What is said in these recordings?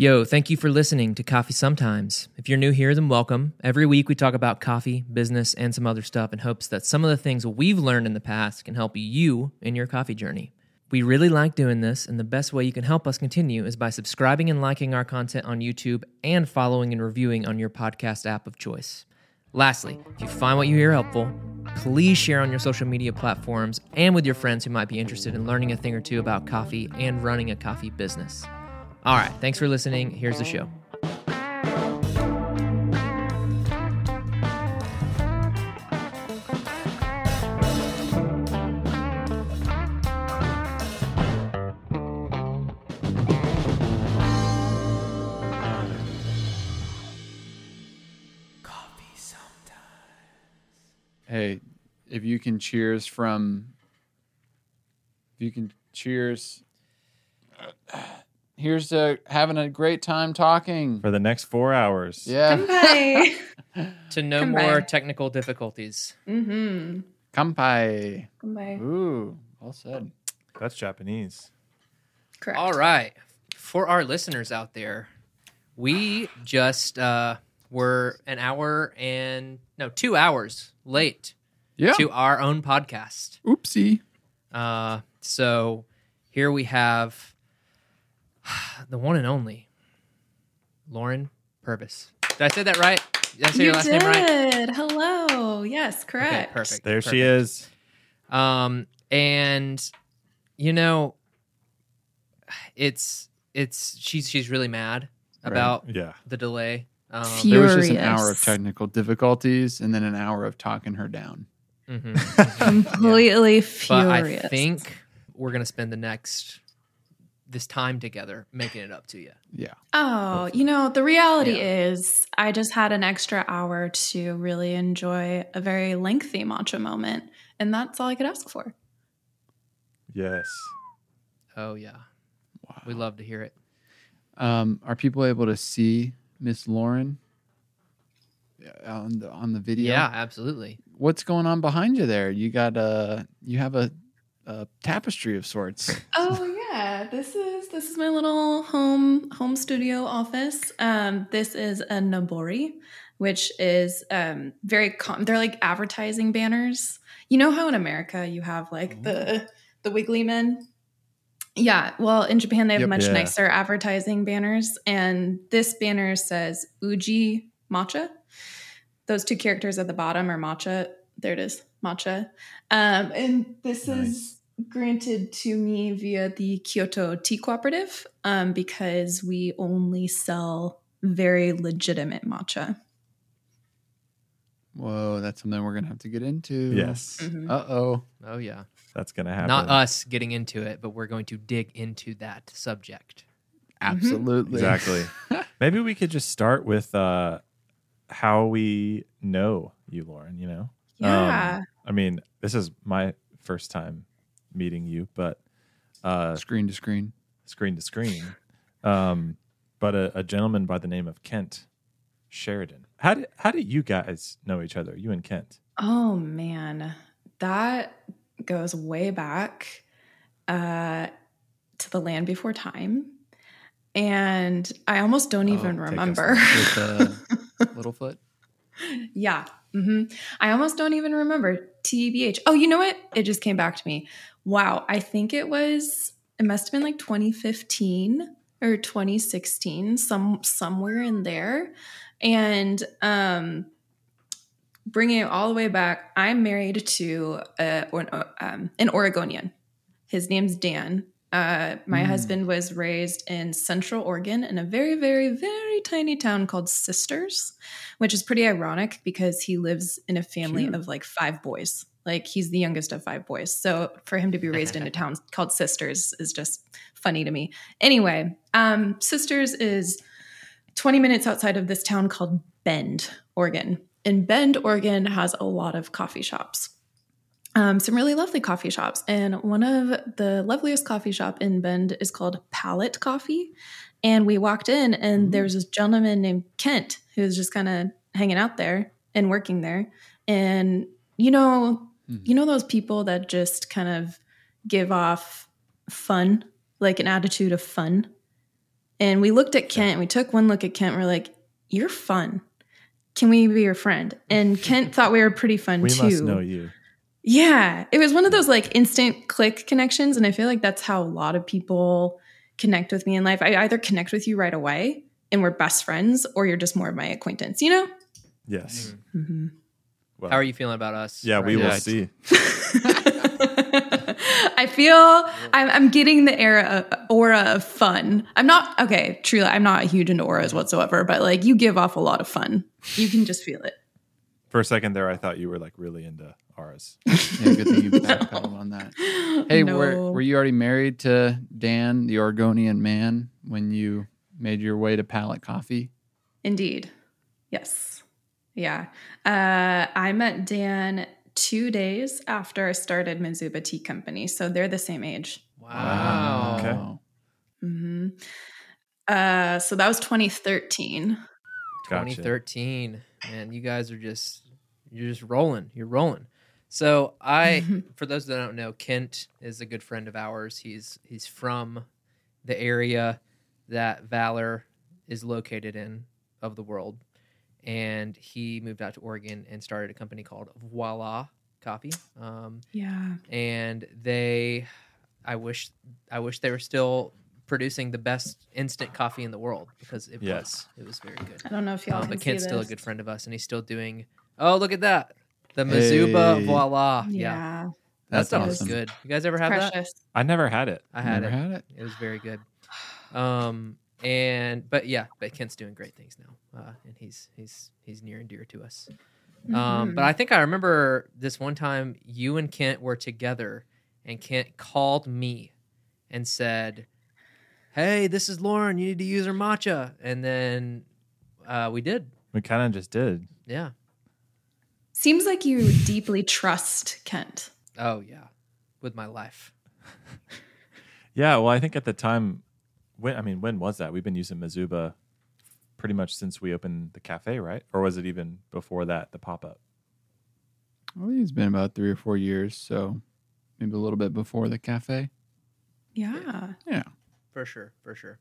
Yo, thank you for listening to Coffee Sometimes. If you're new here, then welcome. Every week we talk about coffee, business, and some other stuff in hopes that some of the things we've learned in the past can help you in your coffee journey. We really like doing this, and the best way you can help us continue is by subscribing and liking our content on YouTube and following and reviewing on your podcast app of choice. Lastly, if you find what you hear helpful, please share on your social media platforms and with your friends who might be interested in learning a thing or two about coffee and running a coffee business. All right, thanks for listening. Here's the show. Hey, if you can cheers from, if you can cheers. Uh, Here's to having a great time talking. for the next four hours. Yeah, Bye. To no Come more technical difficulties. mm-hmm. kampai. Bye. Ooh, well said. That's Japanese. Correct. All right. For our listeners out there, we just uh, were an hour and no, two hours late Yeah. to our own podcast. Oopsie. Uh, so here we have the one and only Lauren Purvis. Did I say that right? Did I say You your last did. name right? Hello. Yes, Okay, correct. perfect. There she is. Um, and you know, it's it's she's she's really mad about Yeah. the delay. Um, Phew. There was just an hour of technical difficulties and then an hour of talking her down. mhm, mhm. Completely But furious. I think we're gonna spend the next this time together making it up to you. Yeah. Oh, you know, the reality Yeah. is I just had an extra hour to really enjoy a very lengthy matcha moment. And that's all I could ask for. Yes. Oh yeah, Wow. we love to hear it. Um, are people able to see Miss Lauren uh, on the on the video? Yeah, absolutely. What's going on behind you there? You got a you have a, a tapestry of sorts. Oh yeah, this is this is my little home home studio office. Um, this is a Nobori, which is um very com- they're like advertising banners. You know how in America you have like the the wiggly men. Yeah, well, in Japan they have Yep. much Yeah. nicer advertising banners, and this banner says Uji Matcha. Those two characters at the bottom are matcha. There it is, matcha. Um, and this Nice. is granted to me via the Kyoto Tea Cooperative um, because we only sell very legitimate matcha. Whoa, that's something we're gonna have to get into. Yes. Mhm. Uh oh. Oh yeah, That's gonna happen. not us getting into it, but we're going to dig into that subject. Absolutely. Exactly. Maybe we could just start with uh how we know you, Lauren, you know? Yeah. Um, I mean, this is my first time meeting you, but uh Screen to screen. screen to screen. Um but a, a gentleman by the name of Kent Sheridan. How did how did you guys know each other? You and Kent? Oh man, that goes way back uh, to the land before time. And I almost don't Oh, even remember. With uh, Littlefoot. yeah. hmm I almost don't even remember. TBH. Oh, you know what? It just came back to me. Wow. I think it was, it must have been like 2015 or 2016, some somewhere in there. And um bringing it all the way back, I'm married to a, or, um, an Oregonian. His name's Dan. Uh, my Mm. husband was raised in Central Oregon in a very, very, very tiny town called Sisters, which is pretty ironic because he lives in a family Cute. of like five boys. Like he's the youngest of five boys. So for him to be raised in a town called Sisters is just funny to me. Anyway, um, Sisters is 20 minutes outside of this town called Bend, Oregon. And Bend, Oregon has a lot of coffee shops. Um, some really lovely coffee shops. And one of the loveliest coffee shop in Bend is called Palate Coffee. And we walked in and there was this gentleman named Kent who was just kind of hanging out there and working there. And you know, Mhm. you know those people that just kind of give off fun, like an attitude of fun. And we looked at Kent and we took one look at Kent. We're like, you're fun. Can we be your friend? And Kent thought we were pretty fun We too. must know you. Yeah, it was one of those like instant click connections. And I feel like that's how a lot of people connect with me in life. I either connect with you right away and we're best friends, or you're just more of my acquaintance, you know? Yes. Mm-hmm. Well, How are you feeling about us? Yeah, we will Yeah, see. I feel I'm, I'm getting the era aura of fun. I'm not okay. Truly, I'm not huge into auras whatsoever, but like you give off a lot of fun. You can just feel it. For a second there, I thought you were like really into ours. Yeah, good thing you backpedaled on that. Hey, were, No. were you already married to Dan, the Oregonian man, when you made your way to Palate Coffee? Indeed. Yes. Yeah. Uh, I met Dan two days after I started Mizuba Tea Company. So they're the same age. Wow. Okay. hmm Uh, so that was 2013. Gotcha. 2013 and you guys are just you're just rolling you're rolling so i for those that don't know kent is a good friend of ours he's he's from the area that valor is located in of the world and he moved out to oregon and started a company called voila coffee um, Yeah. and they i wish i wish they were still producing the best instant coffee in the world because it Yes. was it was very good I don't know if y'all um, can but see Kent's still a good friend of us, and he's still doing. Oh, look at that! The Mizuba Hey. Voila. Yeah, Yeah. that That's stuff awesome. was good. You guys ever had that? Precious. I never had it. I had Never it. had it. It was very good. Um, and but yeah, but Kent's doing great things now, uh, and he's he's he's near and dear to us. Um, Mhm. but I think I remember this one time you and Kent were together, and Kent called me and said, "Hey, this is Lauren. You need to use her matcha." And then uh, we did. We kind of just did. Yeah. Seems like you deeply trust Kent. Oh yeah, with my life. Yeah, well, I think at the time, when I mean, when was that? We've been using Mizuba pretty much since we opened the cafe, right? Or was it even before that, the pop up? I think it's been about three or four years, so maybe a little bit before the cafe. Yeah. Yeah. For sure, for sure.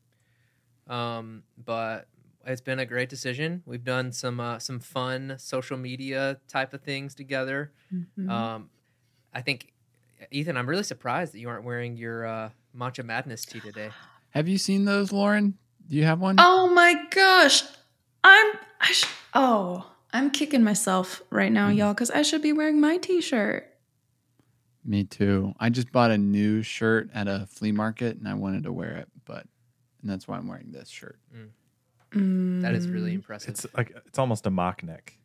Um, but it's been a great decision. We've done some uh, some fun social media type of things together. Mhm. Um, I think Ethan, I'm really surprised that you aren't wearing your uh, Matcha Madness tee today. Have you seen those, Lauren? Do you have one? oh my gosh. I'm I sh- oh, I'm kicking myself right now, Mhm. y'all, because I should be wearing my t-shirt. Me too. I just bought a new shirt at a flea market and I wanted to wear it, but and that's why I'm wearing this shirt. That is really Mm. impressive. It's like it's almost a mock neck.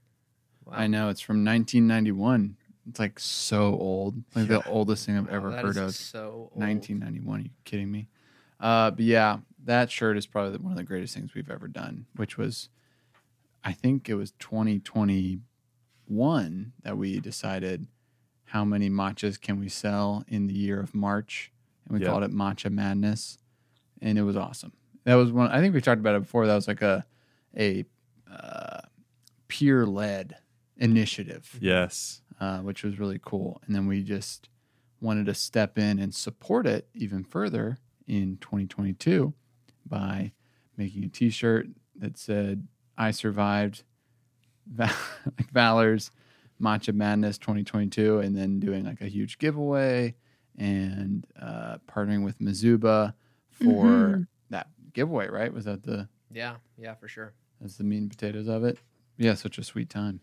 Wow. I know it's from 1991. It's like so old, like Yeah. the oldest thing I've Wow, ever that heard is of. So old. 1991. Are you kidding me? Uh, but yeah, that shirt is probably one of the greatest things we've ever done. Which was, I think it was 2021 that we decided how many matchas can we sell in the year of March, and we Yeah. called it Matcha Madness, and it was awesome. That was one. I think we talked about it before. That was like a a uh, peer led initiative Yes. uh, which was really cool. And then we just wanted to step in and support it even further in 2022 by making a T-shirt that said "I survived Va- like Valor's Matcha Madness 2022," and then doing like a huge giveaway and uh, partnering with Mizuba for Mhm. that giveaway. Right? Was that the Yeah, yeah, for sure. that's the meat and potatoes of it? Yeah, such a sweet time.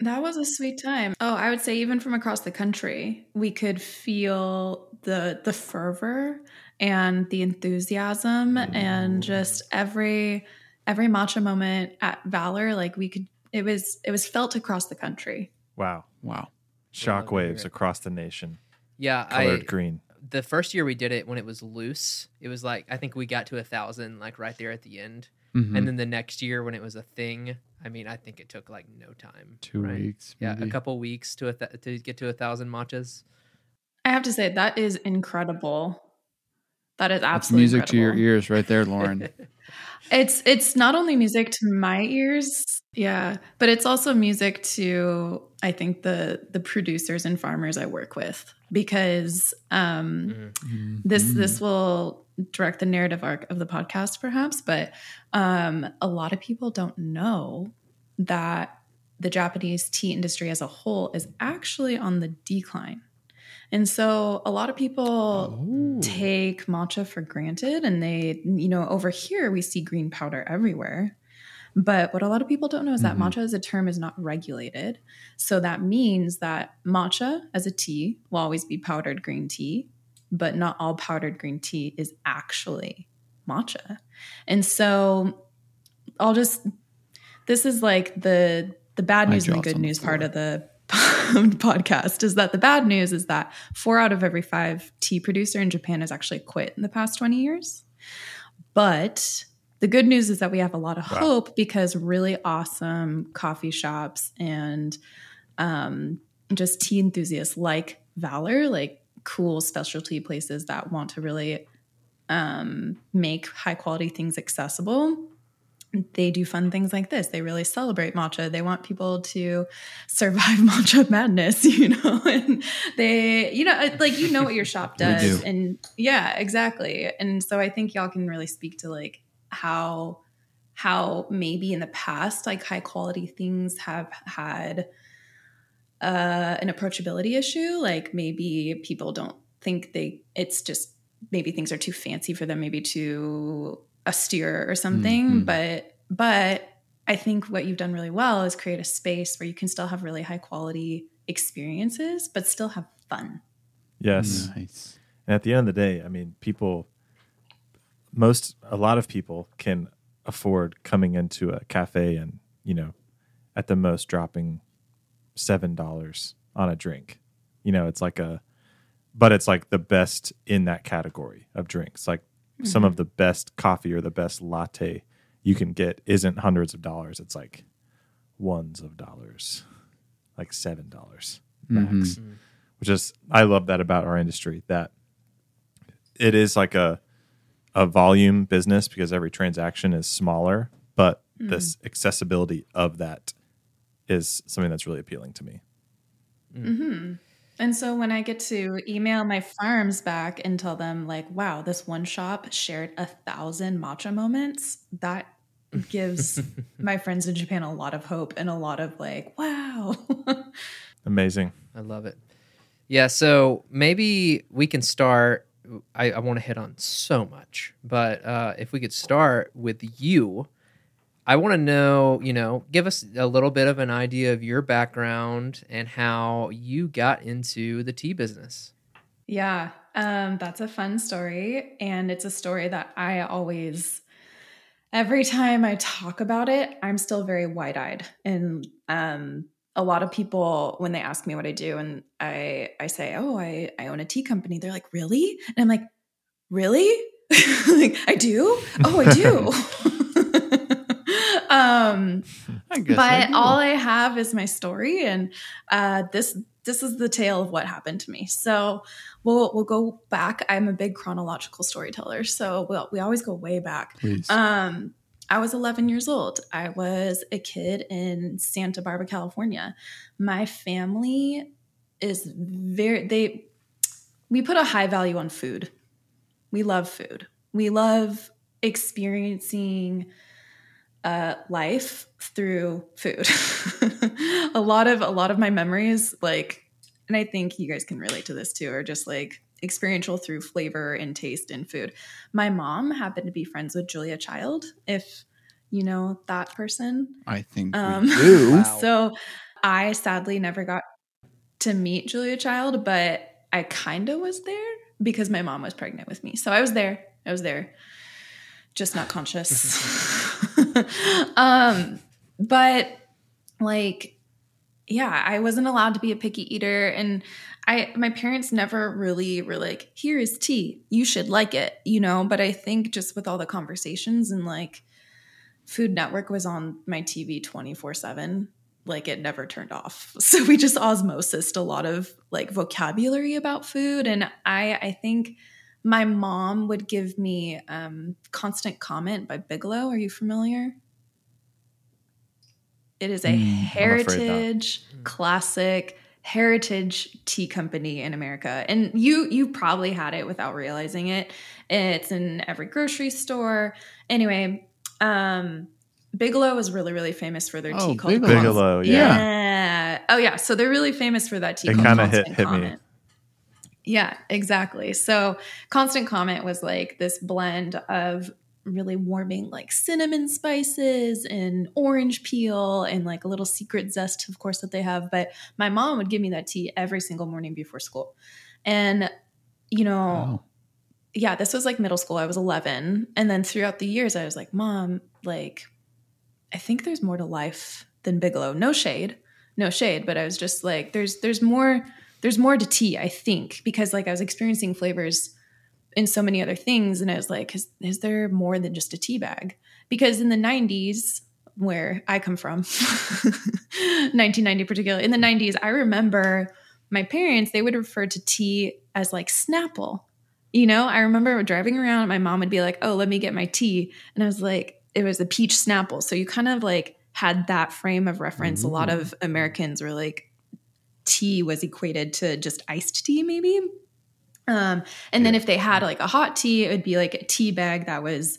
That was a sweet time. Oh, I would say even from across the country, we could feel the the fervor and the enthusiasm and just every every matcha moment at Valor like we could it was it was felt across the country. Wow. Wow. Shockwaves across the nation, Yeah, colored I green. the first year we did it when it was loose, it was like I think we got to a thousand like right there at the end. Mhm. And then the next year when it was a thing, I mean, I think it took like no time. two right? weeks. Yeah, maybe. a couple weeks to a th- to get to a thousand matchas. I have to say that is incredible. That is That's absolutely music to your ears right there, Lauren. It's it's not only music to my ears, yeah, but it's also music to I think the the producers and farmers I work with. because um, this this will direct the narrative arc of the podcast, perhaps. But um, a lot of people don't know that the Japanese tea industry as a whole is actually on the decline. And so a lot of people Oh. take matcha for granted and they, you know, over here we see green powder everywhere. But what a lot of people don't know is that Mhm. matcha as a term is not regulated. So that means that matcha as a tea will always be powdered green tea, but not all powdered green tea is actually matcha. And so I'll just this is like the the bad news and the good news part of the podcast is that the bad news is that four out of every five tea producer in Japan has actually quit in the past 20 years. But the good news is that we have a lot of Wow. hope because really awesome coffee shops and um, just tea enthusiasts like Valor, like cool specialty places that want to really um, make high quality things accessible. They do fun things like this. They really celebrate matcha. They want people to survive matcha madness, you know, and they, you know, like, you know what your shop does. do. And yeah, exactly. And so I think y'all can really speak to like how, how maybe in the past, like high quality things have had uh, an approachability issue. Like maybe people don't think they, it's just maybe things are too fancy for them, maybe too austere or something. Mhm. But, but I think what you've done really well is create a space where you can still have really high quality experiences, but still have fun. Yes. Nice. And at the end of the day, I mean, people, most, a lot of people can afford coming into a cafe and, you know, at the most dropping $7 on a drink. You know, it's like a, but it's like the best in that category of drinks. Like some of the best coffee or the best latte you can get isn't hundreds of dollars. It's like ones of dollars, like $7 max Mhm. which is I love that about our industry that it is like a a volume business because every transaction is smaller, but this accessibility of that is something that's really appealing to me. hmm And so when I get to email my farms back and tell them, like, wow, this one shop shared a thousand matcha moments, that gives my friends in Japan a lot of hope and a lot of like, wow. Amazing. I love it. Yeah, so maybe we can start. I, I want to hit on so much, but uh, if we could start with you, I want to know, you know, give us a little bit of an idea of your background and how you got into the tea business. Yeah, um, that's a fun story. And it's a story that I always, every time I talk about it, I'm still very wide eyed. And um, a lot of people, when they ask me what I do, and I, I say, Oh, I, I own a tea company, they're like, Really? And I'm like, Really? like, I do? Oh, I do. um, I guess. I but do. all I have is my story, and uh, this this is the tale of what happened to me. So we'll we'll go back. I'm a big chronological storyteller, so we'll, we always go way back. Please. Um, I was 11 years old. I was a kid in Santa Barbara, California. My family is very they we put a high value on food. We love food. We love experiencing uh, life through food. a lot of a lot of my memories, like, and I think you guys can relate to this too, are just like experiential through flavor and taste in food. My mom happened to be friends with Julia Child, if you know that person. I think Um, we do. Wow. So I sadly never got to meet Julia Child, but I kind of was there because my mom was pregnant with me. So I was there. I was there, just not conscious. um, but like, yeah, I wasn't allowed to be a picky eater, and I my parents never really were like, "Here is tea, you should like it," you know. But I think just with all the conversations and like Food Network was on my TV 24 7. Like it never turned off. So we just osmosis a lot of like vocabulary about food. And I, I think my mom would give me um, Constant Comment by Bigelow. Are you familiar? It is a Mm, I'm afraid not. heritage classic heritage tea company in America. And you you probably had it without realizing it. It's in every grocery store. Anyway, um Bigelow is really, really famous for their Oh, tea called Bigelow. Bigelow, yeah. Yeah. yeah. Oh yeah. So they're really famous for that tea It kinda hit- hit me. Yeah, exactly. So Constant Comment was like this blend of really warming like cinnamon spices and orange peel and like a little secret zest, of course, that they have. But my mom would give me that tea every single morning before school. And, you know, Oh. yeah, this was like middle school. I was 11. And then throughout the years, I was like, Mom, like, I think there's more to life than Bigelow. No shade, no shade, but I was just like, there's, there's more, there's more to tea, I think, because like I was experiencing flavors in so many other things. And I was like, is, is there more than just a tea bag? Because in the 90s, where I come from, 1990 particularly, in the 90s, I remember my parents, they would refer to tea as like Snapple. You know, I remember driving around, my mom would be like, oh, let me get my tea. And I was like, it was a peach Snapple. So you kind of like had that frame of reference. A lot mm. of Americans were like, tea was equated to just iced tea, maybe. Um, and then if they had like a hot tea, it would be like a tea bag that was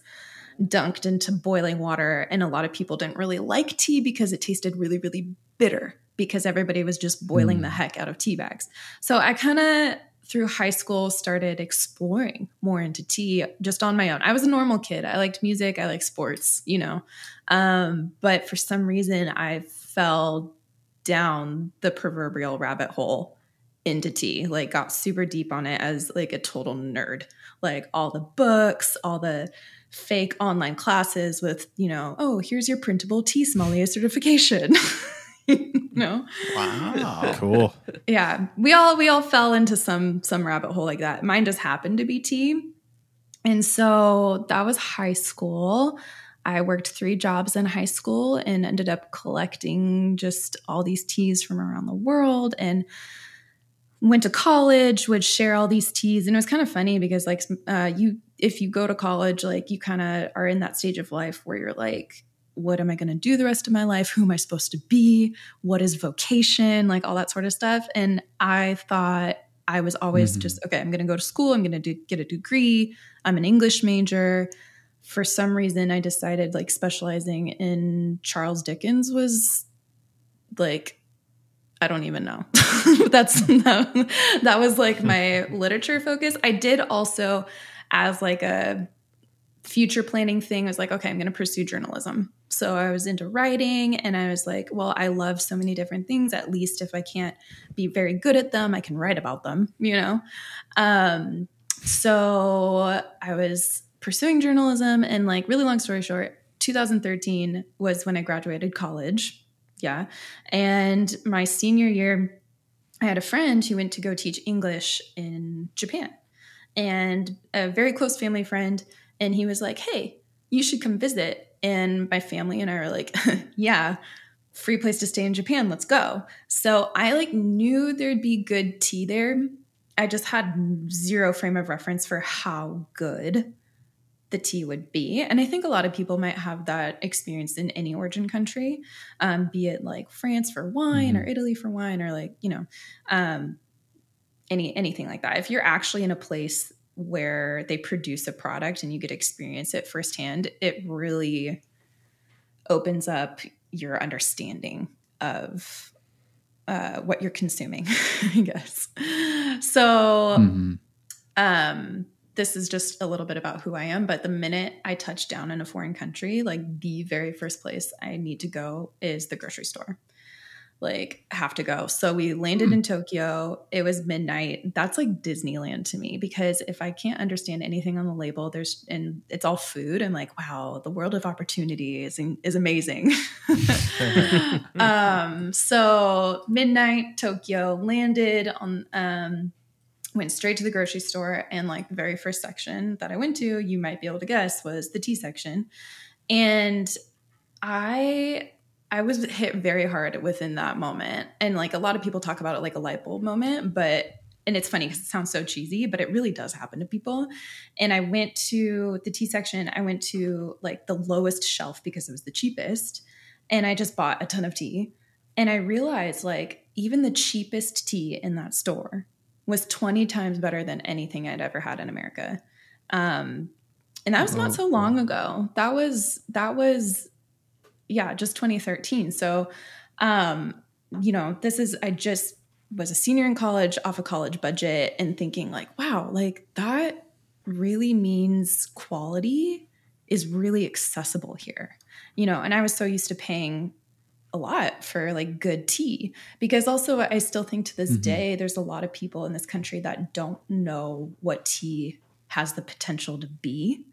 dunked into boiling water. And a lot of people didn't really like tea because it tasted really, really bitter because everybody was just boiling the heck out of tea bags. So I kind of through high school started exploring more into tea just on my own. I was a normal kid. I liked music, I liked sports, you know. Um, but for some reason I fell down the proverbial rabbit hole into tea like got super deep on it as like a total nerd. Like all the books all the fake online classes with you know oh here's your printable tea sommelier certification. You know? Wow. Cool. yeah. We all we all fell into some some rabbit hole like that. Mine just happened to be tea. And so that was high school i worked three jobs in high school and ended up collecting just all these teas from around the world and went to college would share all these teas. And it was kind of funny because like uh, you if you go to college like you kind of are in that stage of life where you're like what am i going to do the rest of my life? Who am i supposed to be? What is vocation? Like all that sort of stuff. And i thought i was always Mhm. just okay i'm going to go to school. I'm going to get a degree. I'm an english major for some reason i decided like specializing in charles dickens was like I don't even know. That's that, that was like my literature focus. I did also as like a future planning thing I was like okay, I'm going to pursue journalism. So I was into writing and I was like, well, I love so many different things. At least if I can't be very good at them, I can write about them, you know. Um so I was pursuing journalism and like really long story short, 2013 was when I graduated college yeah. And my senior year, I had a friend who went to go teach English in Japan and a very close family friend. And he was like, hey, you should come visit. And my family and I were like, yeah, free place to stay in Japan. Let's go. So I like knew there'd be good tea there. I just had zero frame of reference for how good the tea would be. And I think a lot of people might have that experience in any origin country, um, be it like France for wine or Italy for wine or like, you know, um, any anything like that. If you're actually in a place where they produce a product and you get to experience it firsthand, it really opens up your understanding of uh, what you're consuming, I guess. So, Mhm. um this is just a little bit about who I am, but the minute I touch down in a foreign country, like the very first place I need to go is the grocery store. Like, have to go. So we landed in Tokyo. It was midnight. That's like Disneyland to me because if I can't understand anything on the label, there's and it's all food. I'm like, wow, the world of opportunity is is amazing. um, so midnight Tokyo landed on um went straight to the grocery store and like the very first section that I went to, you might be able to guess was the tea section. And I I was hit very hard within that moment. And like a lot of people talk about it like a light bulb moment, but and it's funny because it sounds so cheesy, but it really does happen to people. And I went to the tea section, I went to like the lowest shelf because it was the cheapest. And I just bought a ton of tea. And I realized like even the cheapest tea in that store was 20 times better than anything I'd ever had in America. Um, and that was not so long ago. That was, that was, yeah, just 2013. So, um, you know, this is, I just was a senior in college off a college budget and thinking, like, wow, like that really means quality is really accessible here, you know, and I was so used to paying a lot for like good tea because also I still think to this mm-hmm. day there's a lot of people in this country that don't know what tea has the potential to be.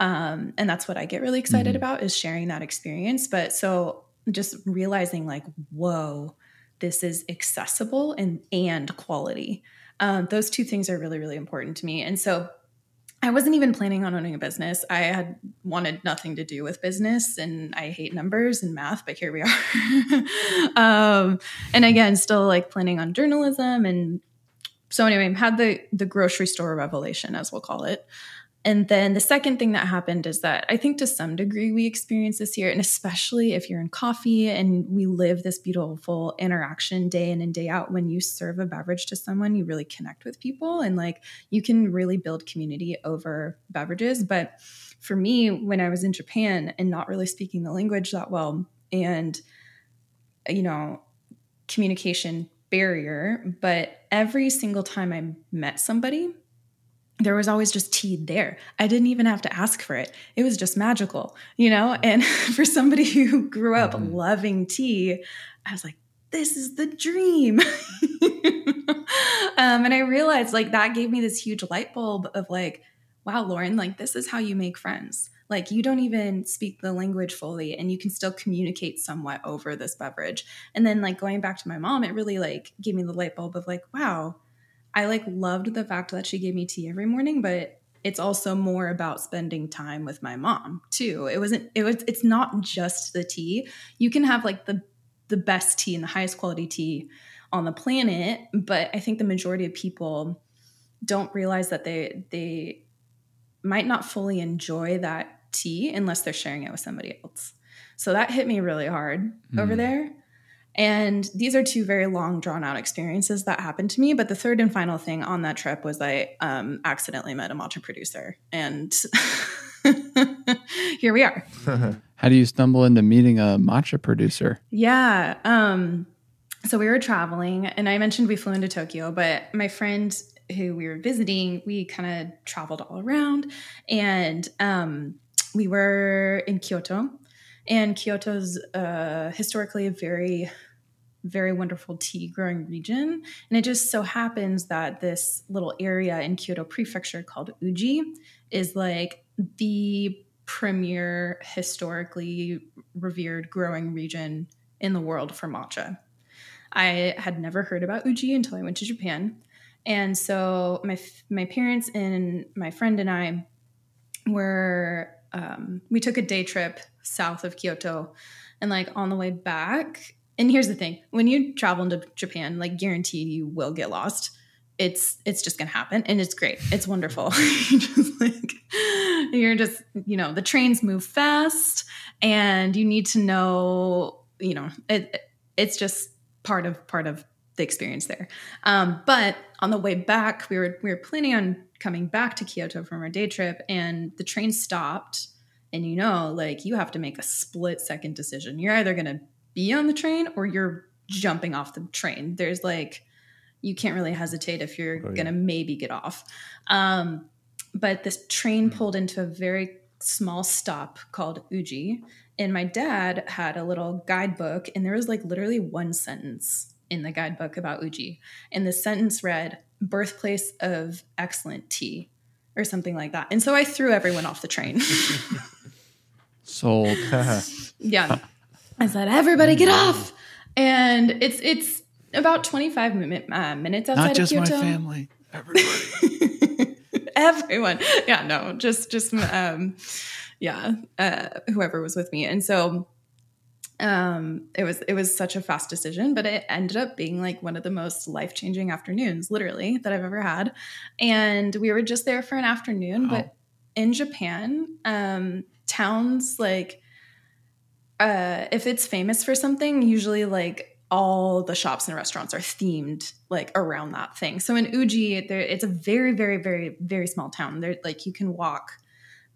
Um, and that's what I get really excited mm-hmm. about is sharing that experience. But so just realizing like, whoa, this is accessible and and quality. Um, those two things are really really important to me. And so I wasn't even planning on owning a business. I had wanted nothing to do with business and I hate numbers and math, but here we are. um, and again, still like planning on journalism. And so anyway, had the, the grocery store revelation, as we'll call it. And then the second thing that happened is that I think to some degree we experience this here, and especially if you're in coffee and we live this beautiful interaction day in and day out. When you serve a beverage to someone, you really connect with people and like you can really build community over beverages. But for me, when I was in Japan and not really speaking the language that well, and you know, communication barrier, but every single time I met somebody, there was always just tea there. I didn't even have to ask for it. It was just magical, you know? And for somebody who grew up mm-hmm. loving tea, I was like, this is the dream. um, and I realized like that gave me this huge light bulb of like, wow, Lauren, like this is how you make friends. Like you don't even speak the language fully and you can still communicate somewhat over this beverage. And then like going back to my mom, it really like gave me the light bulb of like, wow, I like loved the fact that she gave me tea every morning, but it's also more about spending time with my mom too. It wasn't it was it's not just the tea. You can have like the the best tea and the highest quality tea on the planet, but I think the majority of people don't realize that they they might not fully enjoy that tea unless they're sharing it with somebody else. So that hit me really hard mm. over there. And these are two very long, drawn out experiences that happened to me. But the third and final thing on that trip was I um, accidentally met a matcha producer. And here we are. How do you stumble into meeting a matcha producer? Yeah. Um, so we were traveling, and I mentioned we flew into Tokyo, but my friend who we were visiting, we kind of traveled all around. And um, we were in Kyoto. And Kyoto's uh, historically a very very wonderful tea growing region. And it just so happens that this little area in Kyoto Prefecture called Uji is like the premier historically revered growing region in the world for matcha. I had never heard about Uji until I went to Japan. And so my my parents and my friend and I were um, we took a day trip south of Kyoto, and like on the way back, and here's the thing when you travel into japan like guarantee you will get lost. It's it's just gonna happen and it's great. It's wonderful. You're just like you're just you know the trains move fast and you need to know you know it it's just part of part of the experience there. Um, but on the way back we were we were planning on coming back to kyoto from our day trip and the train stopped and you know like you have to make a split second decision you're either going to be on the train or you're jumping off the train. There's like, you can't really hesitate if you're oh, going to maybe get off. Um, but this train hmm. pulled into a very small stop called Uji. And my dad had a little guidebook, and there was like literally one sentence in the guidebook about Uji. And the sentence read, birthplace of excellent tea, or something like that. And so I threw everyone off the train. Sold. yeah. I said, "Everybody, get off!" And it's it's about twenty five minute, uh, minutes outside Not just of Kyoto. my family, everybody, everyone. Yeah, no, just just um, yeah, uh, whoever was with me, and so um it was it was such a fast decision but it ended up being like one of the most life-changing afternoons literally that i've ever had and we were just there for an afternoon wow. but in japan um towns like uh, if it's famous for something, usually like all the shops and restaurants are themed like around that thing. So in Uji, there it's a very, very, very, very small town. There, like you can walk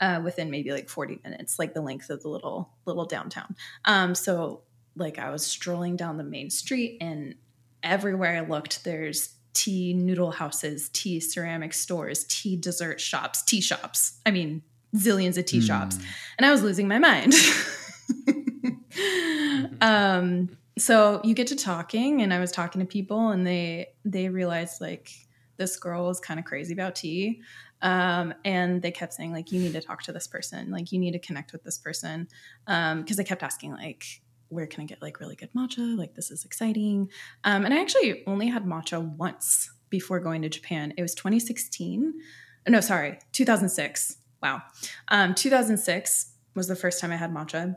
uh, within maybe like 40 minutes, like the length of the little little downtown. Um, so like I was strolling down the main street, and everywhere I looked, there's tea noodle houses, tea ceramic stores, tea dessert shops, tea shops. I mean, zillions of tea shops, and I was losing my mind. um, so you get to talking, and I was talking to people, and they they realized like this girl was kind of crazy about tea um, and they kept saying like you need to talk to this person. Like you need to connect with this person. Because um, they kept asking like where can i get like really good matcha? Like this is exciting. Um, and i actually only had matcha once before going to japan. It was 2016 no sorry 2006 wow. Um, 2006 was the first time i had matcha.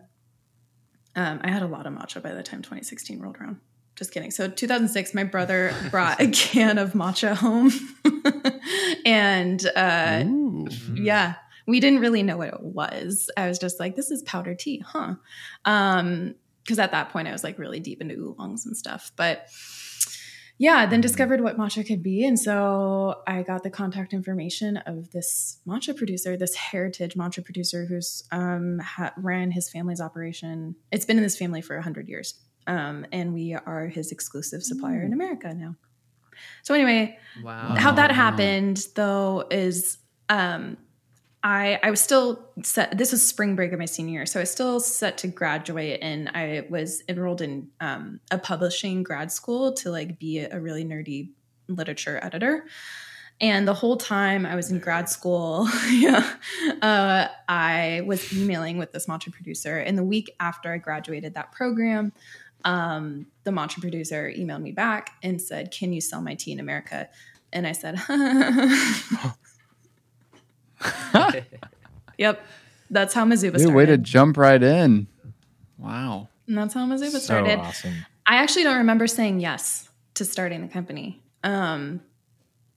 Um, i had a lot of matcha by the time 2016 rolled around just kidding. So 2006, my brother brought a can of matcha home, and uh, yeah, we didn't really know what it was. I was just like, "This is powdered tea, huh?" Um, because at that point I was like really deep into oolongs and stuff, but yeah, then discovered what matcha could be. And so I got the contact information of this matcha producer, this heritage matcha producer who's um, ha- ran his family's operation. It's been in this family for 100 years. Um, and we are his exclusive supplier in America now. So anyway, Wow. how that happened though is um, I I was still set. This was spring break of my senior year, so I was still set to graduate, and I was enrolled in um, a publishing grad school to like be a, a really nerdy literature editor. And the whole time I was in grad school, yeah, uh, I was emailing with this matcha producer. And the week after I graduated that program, um, the matcha producer emailed me back and said, "Can you sell my tea in America?" And I said, "Yep, that's how Mizuba Dude, started." way to jump right in. Wow. and that's how Mizuba So started. awesome. I actually don't remember saying yes to starting the company. Um,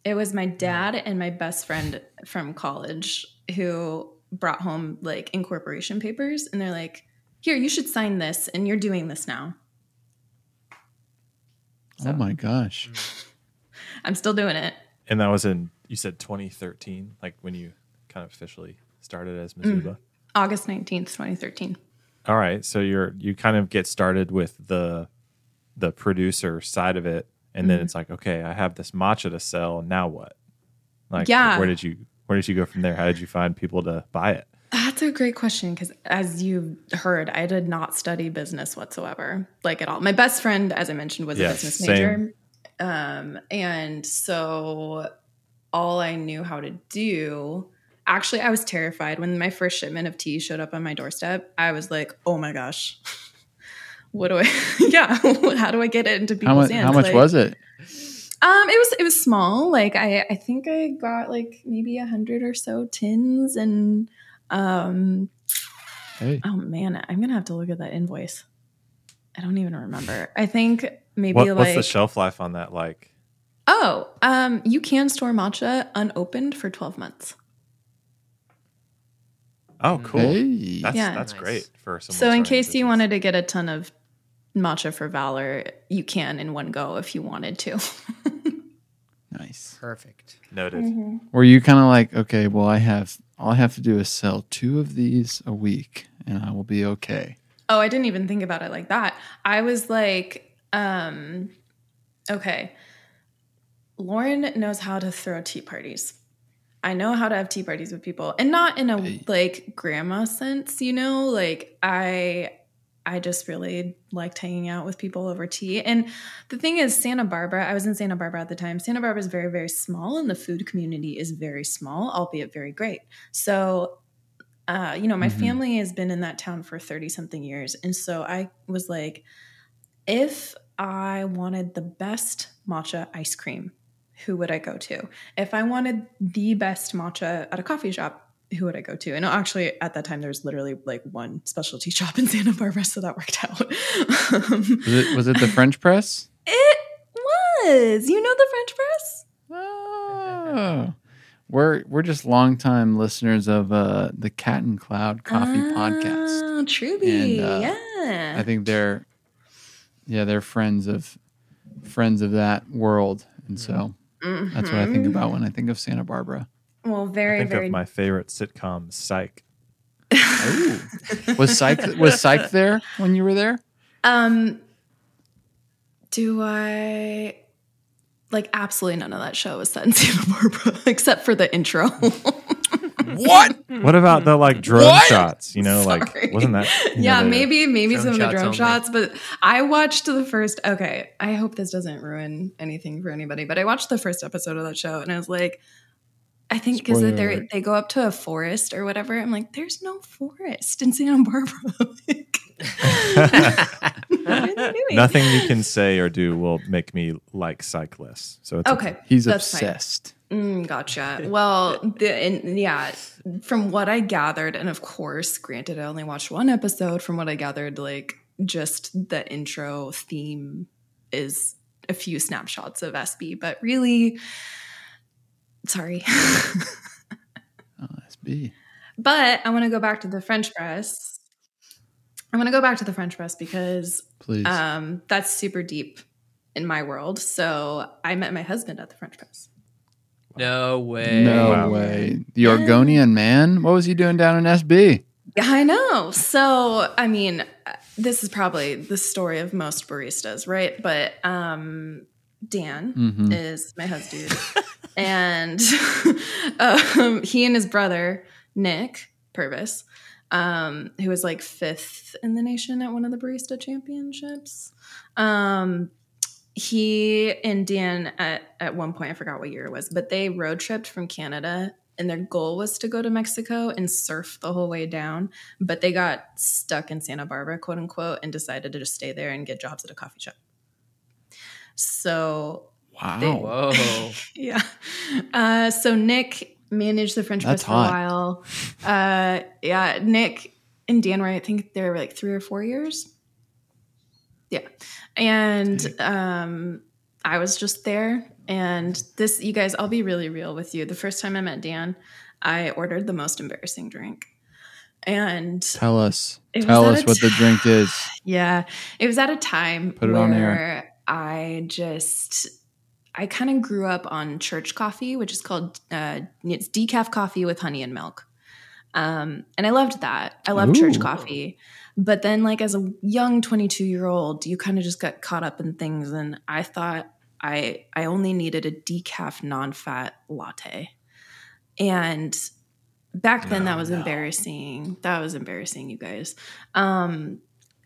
it was my dad and my best friend from college who brought home like incorporation papers, and they're like, "Here, you should sign this, and you're doing this now." Oh my gosh. Mm. I'm still doing it. And that was in you said 2013, like when you kind of officially started as mm. Mizuba. August 19th, 2013. All right, so you're you kind of get started with the the producer side of it, and then mm-hmm. it's like, okay, I have this matcha to sell. Now what? Like, Yeah. where did you where did you go from there? How did you find people to buy it? That's a great question because, as you heard, I did not study business whatsoever, like at all. My best friend, as I mentioned, was Yeah, a business major. Um, and so all I knew how to do, actually, I was terrified when my first shipment of tea showed up on my doorstep. I was like, oh my gosh, what do I, yeah, how do I get it into How people's much? hands? How much Like, was it? um, it was it was small. Like I I think I got like maybe a hundred or so tins, and um, Hey, oh man, I'm gonna have to look at that invoice. I don't even remember. I think maybe What, like what's the shelf life on that? Like, oh, um, you can store matcha unopened for 12 months. oh, cool. hey. That's Yeah. that's Nice. great for someone. so in starting a case you wanted to get a ton of matcha for Valor, you can in one go if you wanted to. nice. Perfect. noted. Were you kind of like, okay, well, I have all I have to do is sell two of these a week, and I will be okay. Oh, I didn't even think about it like that. I was like, um, okay, Lauren knows how to throw tea parties. I know how to have tea parties with people, and not in a like grandma sense, you know. Like I, I just really liked hanging out with people over tea. And the thing is, Santa Barbara. I was in Santa Barbara at the time. Santa Barbara is very, very small, and the food community is very small, albeit very great. So uh, you know, my Mhm. family has been in that town for 30 something years. And so I was like, if I wanted the best matcha ice cream, who would I go to? If I wanted the best matcha at a coffee shop, who would I go to? And actually, at that time, there was literally like one specialty shop in Santa Barbara, so that worked out. Um, Was it was it the French press? it was. You know the French press? Oh, we're we're just longtime listeners of uh, the Cat and Cloud Coffee podcast. Oh, Truby. And, uh, yeah. I think they're yeah, they're friends of friends of that world, and so that's what I think about when I think of Santa Barbara. Well, I very, think very of my favorite sitcom, Psych. Was Psych was Psych there when you were there? Um, do I like absolutely none of that show was set in Santa Barbara except for the intro. What? What about the like drone What? shots? You know, Sorry. like wasn't that? you know, yeah, maybe maybe some of the shots drone only. shots, but I watched the first. Okay, I hope this doesn't ruin anything for anybody, but I watched the first episode of that show and I was like. I think because they alert. they go up to a forest or whatever. I'm like, there's no forest in Santa Barbara. what are they doing? Nothing you can say or do will make me like cyclists. So it's Okay, He's that's obsessed. Mm, gotcha. Well, the, and yeah, from what I gathered, and of course, granted, I only watched one episode. From what I gathered, like just the intro theme is a few snapshots of SB, but really, sorry. Oh, SB. but I want to go back to the French press. I want to go back to the French press because Please. um, that's super deep in my world. So I met my husband at the French press. No way. no Wow. way. The Oregonian man? What was he doing down in SB? Yeah, I know. So, I mean, this is probably the story of most baristas, right? But um, Dan Mhm. is my husband, and um, he and his brother Nick Purvis, um, who was like fifth in the nation at one of the barista championships. Um, he and Dan at, at one point, I forgot what year it was, but they road tripped from Canada and their goal was to go to Mexico and surf the whole way down. But they got stuck in Santa Barbara, quote unquote, and decided to just stay there and get jobs at a coffee shop. So Wow. They- Whoa. yeah. Uh, so Nick managed the French That's press for hot. a while. Uh, yeah, Nick and Dan were, I think they were like three or four years. Yeah. And um, I was just there. And this, you guys, I'll be really real with you. The first time I met Dan, I ordered the most embarrassing drink. And Tell us. Tell us a what the drink is. yeah, it was at a time Put it where on air. I just I kind of grew up on church coffee, which is called uh, it's decaf coffee with honey and milk, um, and I loved that. I love church coffee, but then like as a young twenty two year old, you kind of just got caught up in things, and I thought I I only needed a decaf non fat latte, and back then that was embarrassing. That was embarrassing, you guys, um,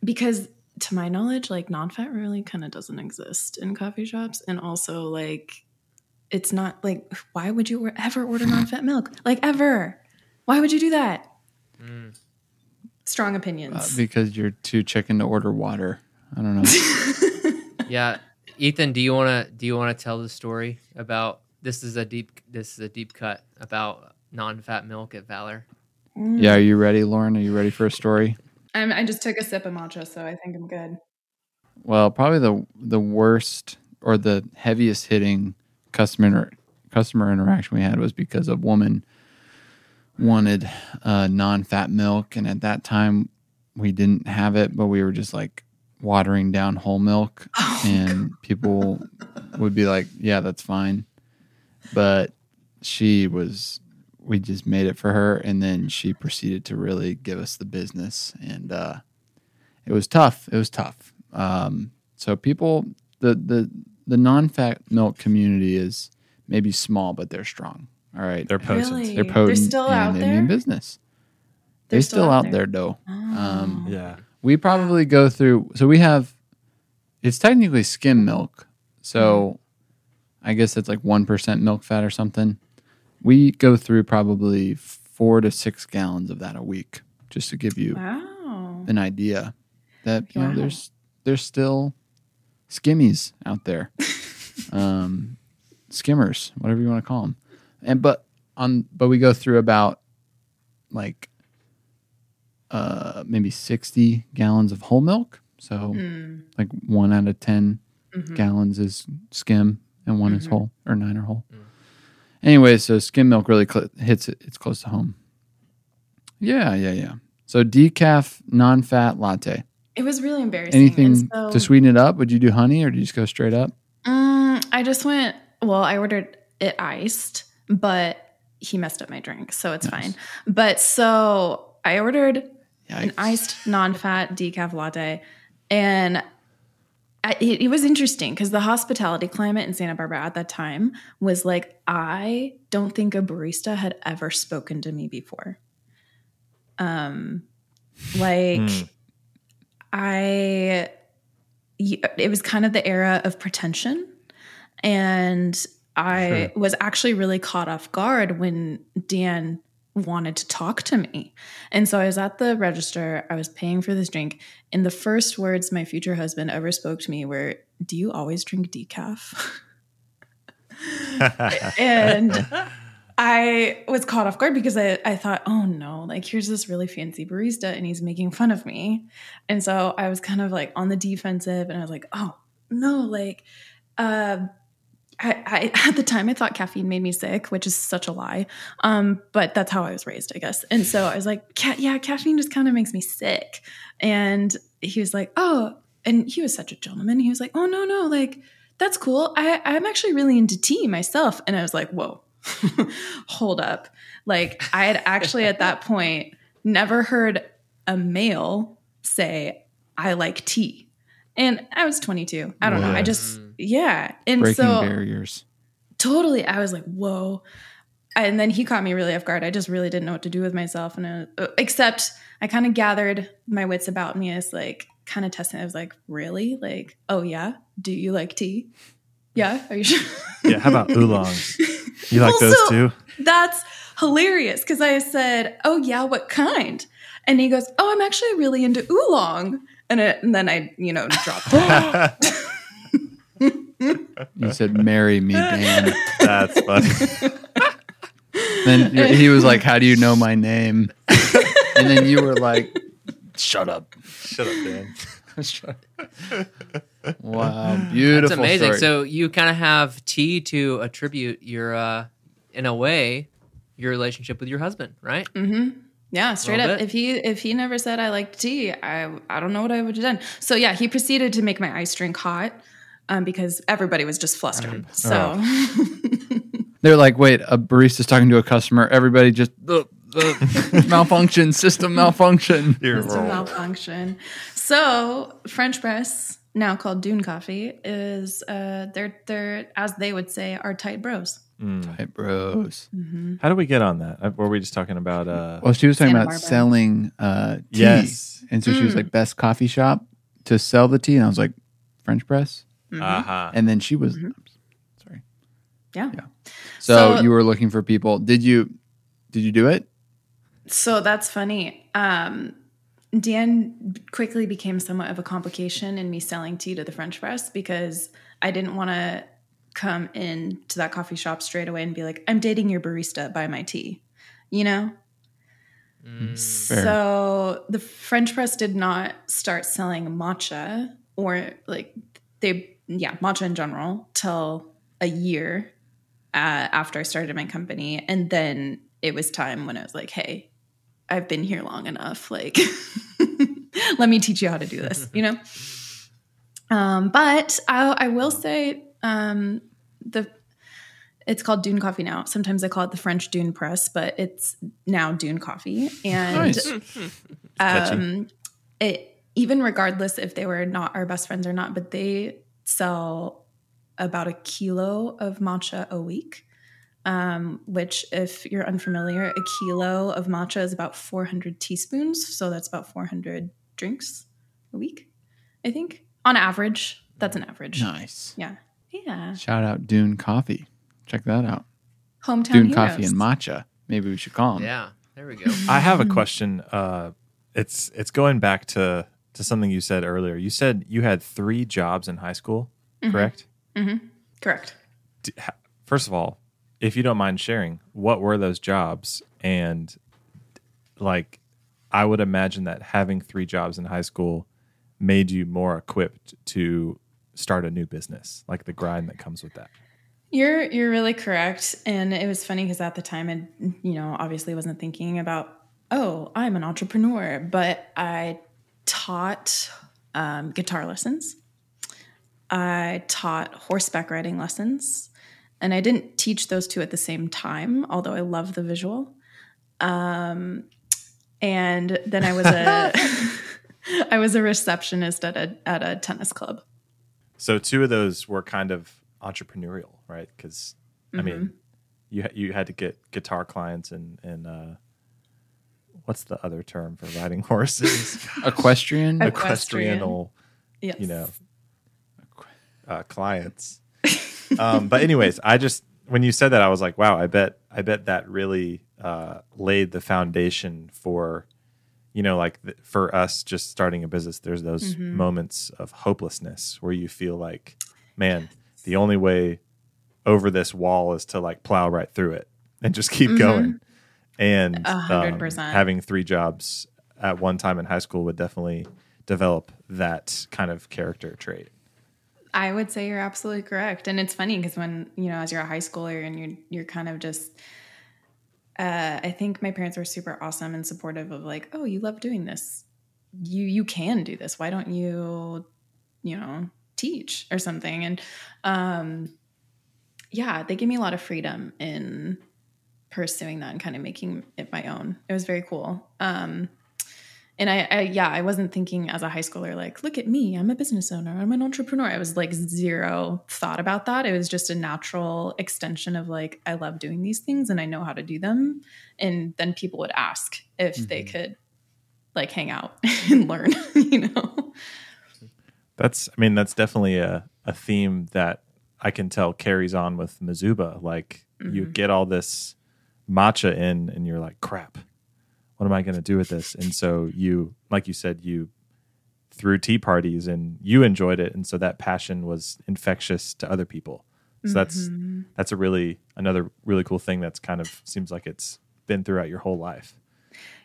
because to my knowledge, like non-fat really kind of doesn't exist in coffee shops, and also like it's not like why would you ever order non-fat milk? Like ever? Why would you do that? Mm. Strong Uh, opinions. because you're too chicken to order water. I don't know. Yeah, Ethan, do you want to do you want to tell the story about this is a deep this is a deep cut about non-fat milk at Valor? yeah, are you ready, Lauren? Are you ready for a story? I'm, I just took a sip of matcha, so I think I'm good. Well, probably the the worst or the heaviest hitting customer inter- customer interaction we had was because a woman wanted uh, non-fat milk, and at that time we didn't have it, but we were just like watering down whole milk, and people would be like, "Yeah, that's fine," but she was. We just made it for her, and then she proceeded to really give us the business, and uh, it was tough. It was tough. Um, so people, the the the non-fat milk community is maybe small, but they're strong. All right, They're potent. Really? they're potent They're still and out they there? mean business. They're They're still still, out out there? there, though. Um, Yeah. we probably go through. So we have. It's technically skim milk, so I guess it's like one percent milk fat or something. We go through probably four to six gallons of that a week, just to give you Wow. an idea that you know there's there's still skimmies out there, um, skimmers, whatever you want to call them, and but on but we go through about like uh maybe sixty gallons of whole milk, so Mm. like one out of 10 Mhm. gallons is skim and one is Mhm. whole or nine are whole. Anyway, so skim milk really cl- hits it. It's close to home. Yeah, yeah, yeah. So decaf non-fat latte. it was really embarrassing. Anything so- to sweeten it up? Would you do honey or did you just go straight up? Mm, I just went. Well, I ordered it iced, but he messed up my drink, so it's Nice. fine. But so I ordered an iced non-fat decaf latte, and I, it, it was interesting because the hospitality climate in Santa Barbara at that time was like I don't think a barista had ever spoken to me before. Um, like Mm. I, it was kind of the era of pretension, and I was actually really caught off guard when Dan wanted to talk to me. And so I was at the register, I was paying for this drink, and the first words my future husband ever spoke to me were, Do you always drink decaf? and I was caught off guard because I, I thought, oh no, like here's this really fancy barista and he's making fun of me. And so I was kind of like on the defensive and I was like, oh no, like, uh, I, I at the time I thought caffeine made me sick, which is such a lie. Um, but that's how I was raised, I guess. And so I was like, Ca- yeah, caffeine just kind of makes me sick. And he was like, oh, and he was such a gentleman. He was like, oh no, no, like that's cool. I, I'm actually really into tea myself. And I was like, whoa, hold up. Like I had actually at that point never heard a male say, I like tea. And I was 22. I don't know. I just, yeah. And Breaking so barriers. totally, I was like, whoa. And then he caught me really off guard. I just really didn't know what to do with myself. And I, uh, except I kind of gathered my wits about me as like kind of testing. I was like, really? Like, oh yeah. Do you like tea? Yeah. Are you sure? yeah, how about oolongs? You like Well, those so- too? That's hilarious because I said, "Oh yeah, what kind?" And he goes, "Oh, I'm actually really into oolong." And, it, and then I, you know, dropped. You said, "Marry me, Dan." That's funny. then he was like, "How do you know my name?" and then you were like, "Shut up." Shut up, Dan. Wow, beautiful. That's amazing. story. So you kind of have tea to attribute your, uh, in a way, your relationship with your husband, right? Mm-hmm. Yeah, straight up. bit. If he if he never said I liked tea, I I don't know what I would have done. So yeah, he proceeded to make my ice drink hot. Um, because everybody was just flustered. So they're like, "Wait, a barista's talking to a customer. Everybody just uh, uh, malfunction, system malfunction." You're It's a wrong. malfunction. So French press, now called Dune Coffee, is uh they're they're as they would say, are tight bros. tight bros. How do we get on that? Uh, Were we just talking about? uh Well, she was talking Santa about Barbara. selling uh, tea, Yes. and so she was Mm. like, "Best coffee shop to sell the tea," and I was like, "French press," Uh-huh. and then she was. Mhm. Sorry. Yeah. Yeah. So, So- you were looking for people. Did you? Did you do it? So that's funny. Um Dan quickly became somewhat of a complication in me selling tea to the French press because I didn't want to come in to that coffee shop straight away and be like, I'm dating your barista, buy my tea. You know? Fair. So the French press did not start selling matcha or like they, yeah, matcha in general till a year uh, after I started my company. And then it was time when I was like, hey, I've been here long enough. Like, let me teach you how to do this, you know? Um, but I, I will say um, the it's called Dune Coffee now. Sometimes I call it the French Dune Press, but it's now Dune Coffee. And Nice. um, it even regardless if they were not our best friends or not, but they sell about a kilo of matcha a week. Um, which, if you're unfamiliar, a kilo of matcha is about 400 teaspoons. So that's about 400 drinks a week, I think. On average, that's an average. Nice. Yeah. Yeah. Shout out Dune Coffee. Check that out. Hometown Dune heroes. Coffee and matcha. Maybe we should call them. Yeah, there we go. I have a question. Uh, it's it's going back to to something you said earlier. You said you had three jobs in high school, correct? Mm-hmm. Correct. First of all, if you don't mind sharing, what were those jobs? And like, I would imagine that having three jobs in high school made you more equipped to start a new business, like the grind that comes with that. You're you're really correct, and it was funny because at the time, I you know obviously wasn't thinking about oh I'm an entrepreneur, but I taught um, guitar lessons. I taught horseback riding lessons, and I didn't teach those two at the same time, although I love the visual. Um, and then I was a I was a receptionist at a at a tennis club. So two of those were kind of entrepreneurial, right? Because I mean, you you had to get guitar clients and and uh, what's the other term for riding horses? Equestrian. Equestrian. Equestrianal, Yes. you know, uh, clients. um, but anyways, I just when you said that, I was like, wow, I bet I bet that really uh, laid the foundation for you know like th- for us just starting a business. There's those moments of hopelessness where you feel like, man, the only way over this wall is to like plow right through it and just keep going. And um, having three jobs at one time in high school would definitely develop that kind of character trait. I would say you're absolutely correct. And it's funny because when, you know, as you're a high schooler and you're you're kind of just uh, I think my parents were super awesome and supportive of like, oh, you love doing this. You you can do this. Why don't you, you know, teach or something? And um yeah, they gave me a lot of freedom in pursuing that and kind of making it my own. It was very cool. Um and I, I yeah i wasn't thinking as a high schooler like look at me i'm a business owner i'm an entrepreneur i was like zero thought about that it was just a natural extension of like i love doing these things and i know how to do them and then people would ask if they could like hang out and learn you know That's, I mean, that's definitely a, a theme that I can tell carries on with Mizuba. Like you get all this matcha in and you're like, crap, what am I going to do with this? And so you, like you said, you threw tea parties and you enjoyed it. And so that passion was infectious to other people. So that's, mm-hmm. that's a really, another really cool thing that's kind of seems like it's been throughout your whole life.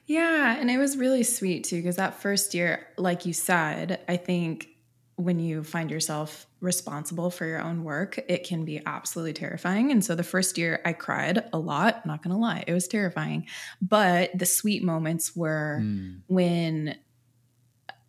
Yeah, and it was really sweet too because that first year, like you said, I think when you find yourself responsible for your own work, it can be absolutely terrifying. And so the first year I cried a lot, not going to lie, it was terrifying. But the sweet moments were hmm. when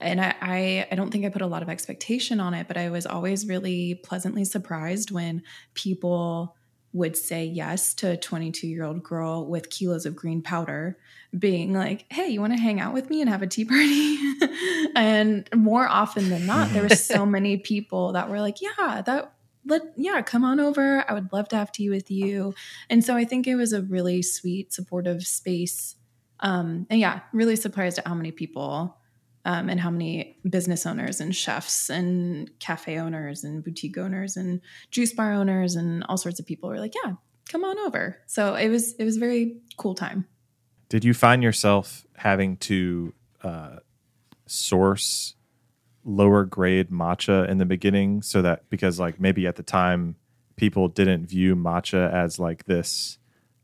and I, I I don't think I put a lot of expectation on it, but I was always really pleasantly surprised when people would say yes to a 22 year old girl with kilos of green powder being like, Hey, you want to hang out with me and have a tea party? and more often than not, there were so many people that were like, Yeah, that let yeah, come on over. I would love to have tea with you. And so I think it was a really sweet, supportive space. Um, and yeah, really surprised at how many people um, and how many business owners and chefs and cafe owners and boutique owners and juice bar owners and all sorts of people were like, yeah, come on over. So it was it was a very cool time. Did you find yourself having to uh, source lower grade matcha in the beginning so that because like maybe at the time people didn't view matcha as like this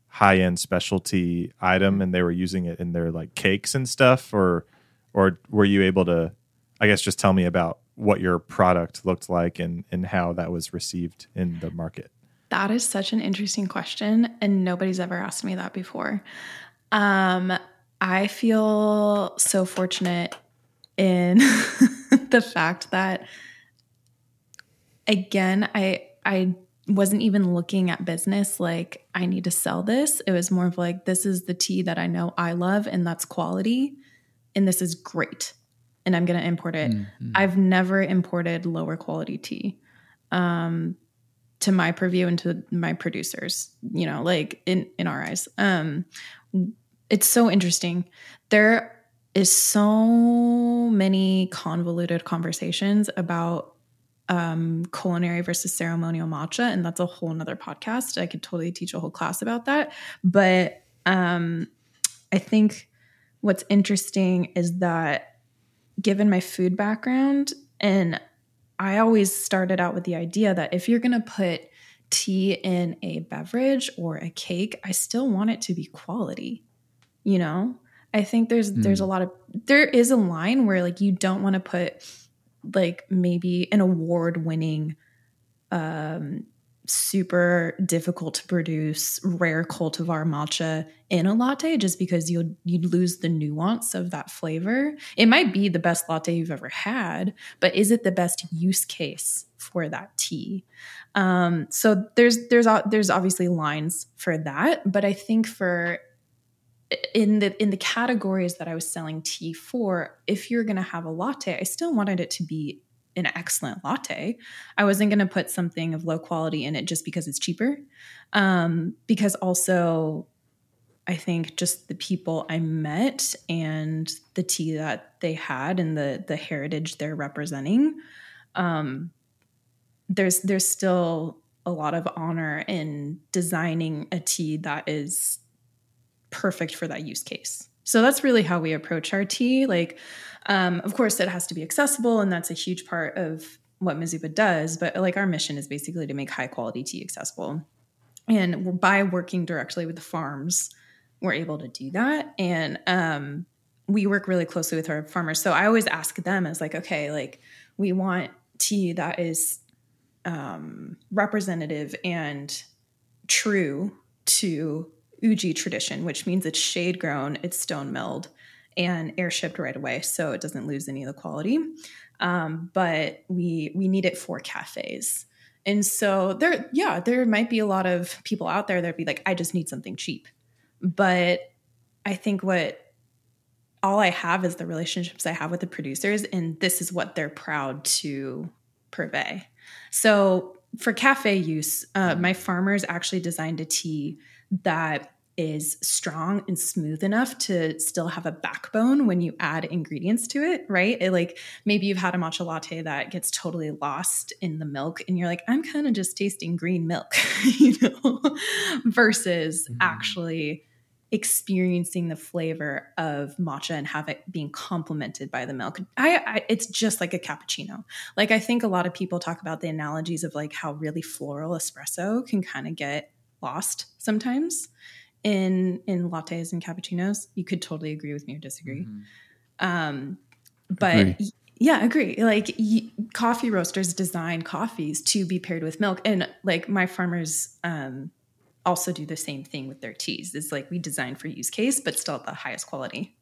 high end specialty item and they were using it in their like cakes and stuff or or were you able to I guess just tell me about what your product looked like and and how that was received in the market. That is such an interesting question, and nobody's ever asked me that before. Um, I feel so fortunate in the fact that, again, I I wasn't even looking at business like I need to sell this. It was more of like this is the tea that I know I love, and that's quality, and this is great, and I'm going to import it. I've never imported lower quality tea to my purview and to my producers you know like in in our eyes. Um it's so interesting. There is so many convoluted conversations about um culinary versus ceremonial matcha and that's a whole nother podcast. I could totally teach a whole class about that. But um i think what's interesting is that given my food background and I always started out with the idea that if you're going to put tea in a beverage or a cake, I still want it to be quality. You know? I think there's there's a lot of there is a line where like you don't want to put like maybe an award winning um super difficult to produce rare cultivar matcha in a latte just because you'd you'd lose the nuance of that flavor. It might be the best latte you've ever had, but is it the best use case for that tea? Um, so there's there's there's obviously lines for that, but I think for in the in the categories that I was selling tea for, if you're going to have a latte, I still wanted it to be an excellent latte. I wasn't going to put something of low quality in it just because it's cheaper. Um, because also, I think just the people I met and the tea that they had and the the heritage they're representing, um, there's there's still a lot of honor in designing a tea that is perfect for that use case. So that's really how we approach our tea. Like, um, of course, it has to be accessible, and that's a huge part of what Mizuba does. But like, our mission is basically to make high quality tea accessible. And by working directly with the farms, we're able to do that. And um, we work really closely with our farmers. So I always ask them as like, okay, like we want tea that is um, representative and true to uji tradition, which means it's shade grown, it's stone milled, and air shipped right away, so it doesn't lose any of the quality. Um, but we we need it for cafes. And so there, yeah, there might be a lot of people out there that would be like, I just need something cheap. But I think what all I have is the relationships I have with the producers, and this is what they're proud to purvey. So for cafe use, uh, my farmers actually designed a tea that is strong and smooth enough to still have a backbone when you add ingredients to it, right? It, like maybe you've had a matcha latte that gets totally lost in the milk and you're like, I'm kind of just tasting green milk, you know, versus mm-hmm. actually experiencing the flavor of matcha and have it being complemented by the milk. I, I, it's just like a cappuccino. Like I think a lot of people talk about the analogies of like how really floral espresso can kind of get lost sometimes in in lattes and cappuccinos. You could totally agree with me or disagree. Mm-hmm. Um, but agree. yeah, agree. Like y- coffee roasters design coffees to be paired with milk, and like my farmers um, also do the same thing with their teas. It's like we design for use case, but still at the highest quality.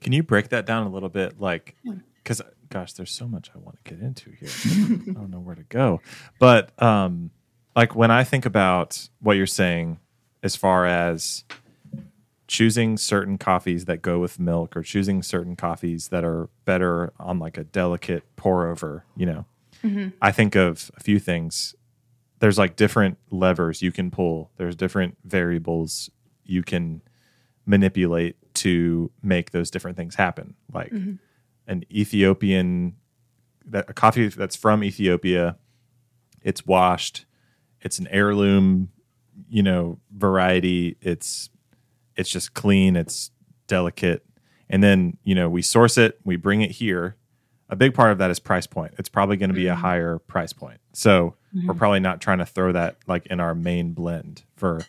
Can you break that down a little bit? Like, because gosh, there's so much I want to get into here. I don't know where to go, but um, like when I think about what you're saying as far as choosing certain coffees that go with milk or choosing certain coffees that are better on like a delicate pour over, you know. Mm-hmm. I think of a few things. There's like different levers you can pull. There's different variables you can manipulate to make those different things happen. Like mm-hmm. an Ethiopian that a coffee that's from Ethiopia, it's washed, it's an heirloom, you know, variety. It's it's just clean, it's delicate. And then, you know, we source it, we bring it here. A big part of that is price point. It's probably going to be mm-hmm. a higher price point. So, mm-hmm. we're probably not trying to throw that like in our main blend for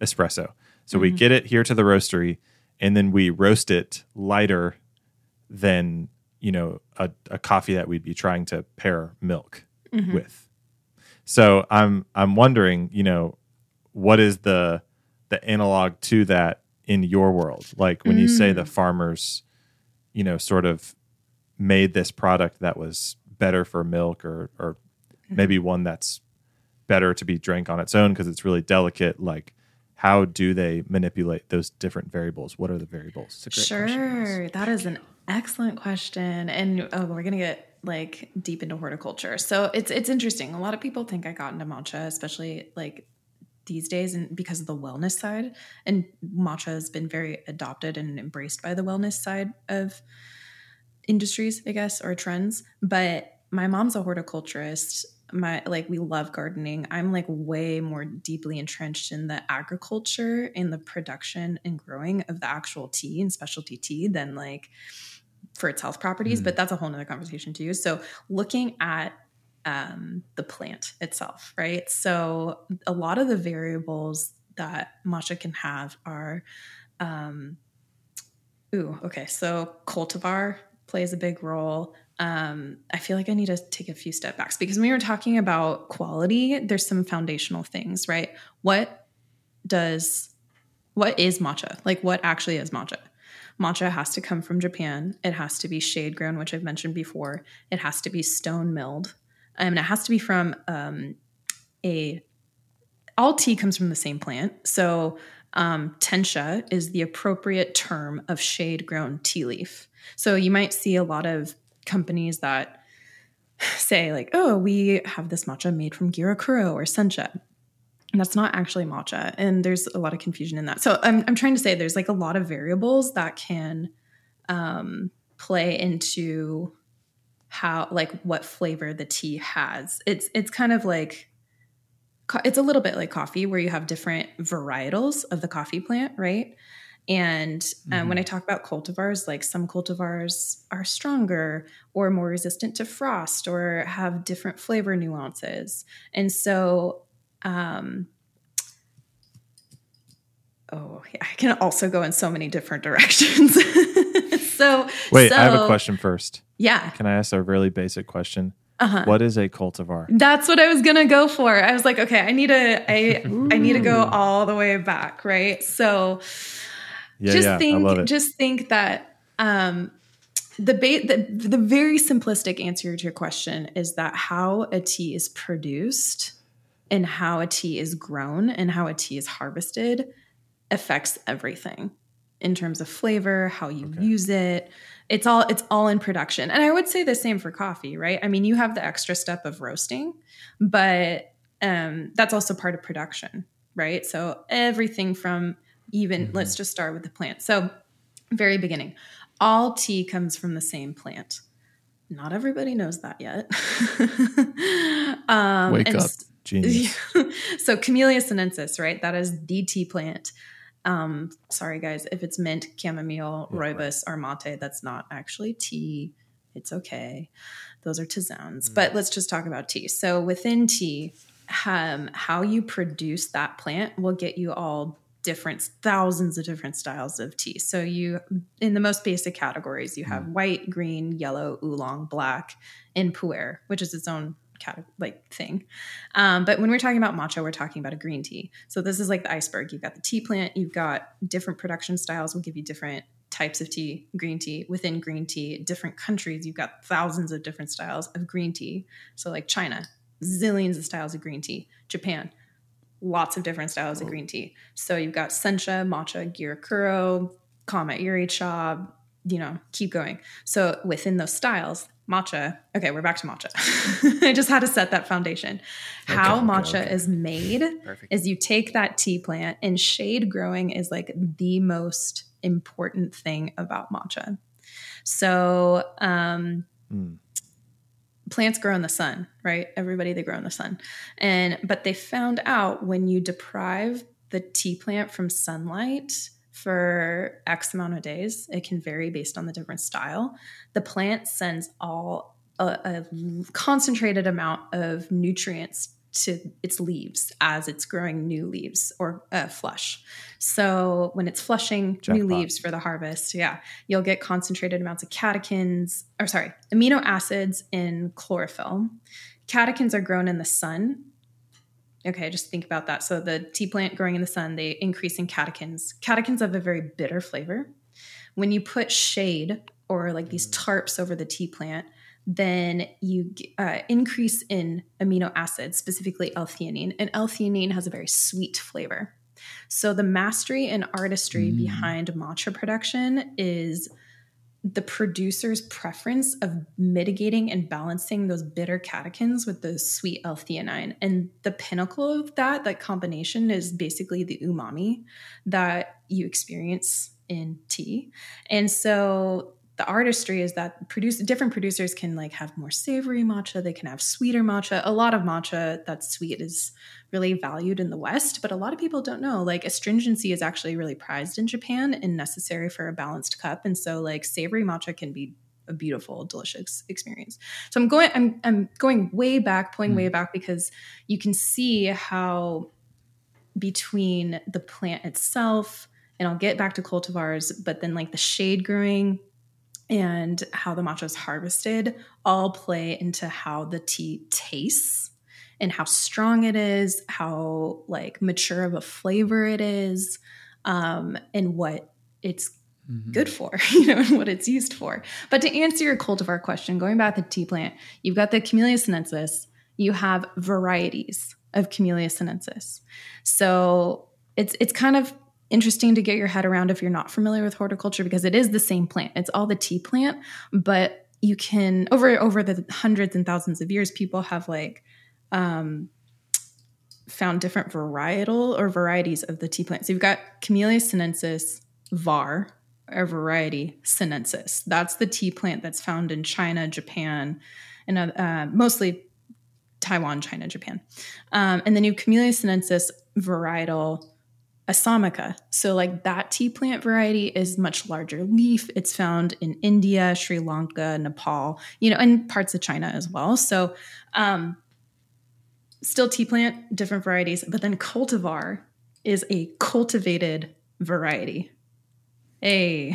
espresso. So, mm-hmm. we get it here to the roastery and then we roast it lighter than, you know, a, a coffee that we'd be trying to pair milk mm-hmm. with. So I'm I'm wondering, you know, what is the the analog to that in your world? Like when mm. you say the mm. farmers, you know, sort of made this product that was better for milk or or mm-hmm. maybe one that's better to be drank on its own because it's really delicate like how do they manipulate those different variables what are the variables sure question, that is an excellent question and oh, we're gonna get like deep into horticulture. So it's it's interesting. A lot of people think I got into matcha, especially like these days and because of the wellness side. And matcha has been very adopted and embraced by the wellness side of industries, I guess, or trends. But my mom's a horticulturist. My like we love gardening. I'm like way more deeply entrenched in the agriculture and the production and growing of the actual tea and specialty tea than like for its health properties, mm. but that's a whole nother conversation too. So looking at um, the plant itself, right? So a lot of the variables that matcha can have are, um, ooh, okay. So cultivar plays a big role. um, I feel like I need to take a few step backs because when we were talking about quality, there's some foundational things, right? What does what is matcha? Like what actually is matcha? Matcha has to come from Japan. It has to be shade grown, which I've mentioned before. It has to be stone milled. And it has to be from um, a all tea comes from the same plant. So um, tencha is the appropriate term of shade grown tea leaf. So you might see a lot of companies that say like, "Oh, we have this matcha made from gyokuro or sencha." And that's not actually matcha, and there's a lot of confusion in that. So I'm I'm trying to say there's like a lot of variables that can um, play into how like what flavor the tea has. It's it's kind of like it's a little bit like coffee where you have different varietals of the coffee plant, right? And um, mm-hmm. when I talk about cultivars, like some cultivars are stronger or more resistant to frost or have different flavor nuances. And so, um, oh, yeah, I can also go in so many different directions. so, wait, so, I have a question first. Yeah. Can I ask a really basic question? Uh-huh. What is a cultivar? That's what I was gonna go for. I was like, okay, I need to, I, I need to go all the way back, right? So, yeah, just yeah, think, just think that um, the, ba- the the very simplistic answer to your question is that how a tea is produced and how a tea is grown and how a tea is harvested affects everything in terms of flavor, how you okay. use it, it's all it's all in production. And i would say the same for coffee right? I mean you have the extra step of roasting but um, that's also part of production right? So everything from even mm-hmm. let's just start with the plant. So very beginning all tea comes from the same plant. Not everybody knows that yet. Um, wake up genius. So camellia sinensis right? That is the tea plant um, sorry, guys, if it's mint, chamomile, yeah, rooibos, right. or mate, that's not actually tea. It's okay. Those are tisanes. Mm. But let's just talk about tea. So within tea, um, how you produce that plant will get you all different thousands of different styles of tea. So you in the most basic categories, you have mm. white, green, yellow, oolong, black, and pu'er, which is its own like thing. Um, but when we're talking about matcha, we're talking about a green tea. So this is like the iceberg. You've got the tea plant, you've got different production styles will give you different types of tea, green tea. Within green tea, different countries, you've got thousands of different styles of green tea. So like China, zillions of styles of green tea. Japan, lots of different styles of green tea. So you've got sencha, matcha, gyokuro, kama iri cha, you know, keep going. So within those styles, matcha. Okay, we're back to matcha. I just had to set that foundation. Okay, How okay, matcha okay. is made Perfect. is you take that tea plant, and shade growing is like the most important thing about matcha. So, um, mm. plants grow in the sun, right? Everybody they grow in the sun, and but they found out when you deprive the tea plant from sunlight for X amount of days. It can vary based on the different style. The plant sends all a, a concentrated amount of nutrients to its leaves as it's growing new leaves or uh, flush. So when it's flushing Jackpot. new leaves for the harvest, yeah, you'll get concentrated amounts of catechins, or sorry, amino acids in chlorophyll. Catechins are grown in the sun Okay, just think about that. So the tea plant growing in the sun, they increase in catechins. Catechins have a very bitter flavor. When you put shade or like these mm. tarps over the tea plant, then you uh, increase in amino acids, specifically L-theanine, and L-theanine has a very sweet flavor. So the mastery and artistry mm. behind matcha production is the producer's preference of mitigating and balancing those bitter catechins with the sweet L-theanine. And the pinnacle of that, that combination is basically the umami that you experience in tea. And so the artistry is that produce different producers can like have more savory matcha they can have sweeter matcha a lot of matcha that's sweet is really valued in the west but a lot of people don't know like astringency is actually really prized in japan and necessary for a balanced cup. And so like savory matcha can be a beautiful delicious experience. So i'm going i'm, I'm going way back pulling mm. way back because you can see how between the plant itself and i'll get back to cultivars but then like the shade growing and how the matcha is harvested all play into how the tea tastes and how strong it is, how like mature of a flavor it is, um, and what it's Mhm. good for, you know, and what it's used for. But to answer your cultivar question, going back to the tea plant, you've got the Camellia sinensis, you have varieties of Camellia sinensis. So it's it's kind of interesting to get your head around if you're not familiar with horticulture because it is the same plant. It's all the tea plant, but you can over over the hundreds and thousands of years, people have like um, found different varietal or varieties of the tea plant. So you've got Camellia sinensis var, or variety sinensis. That's the tea plant that's found in China, Japan, and uh, mostly Taiwan, China, Japan. Um, and then you have Camellia sinensis varietal Assamica. So, like that tea plant variety is much larger leaf. It's found in India, Sri Lanka, Nepal, you know, and parts of China as well. So, um, still tea plant, different varieties, but then cultivar is a cultivated variety. Hey,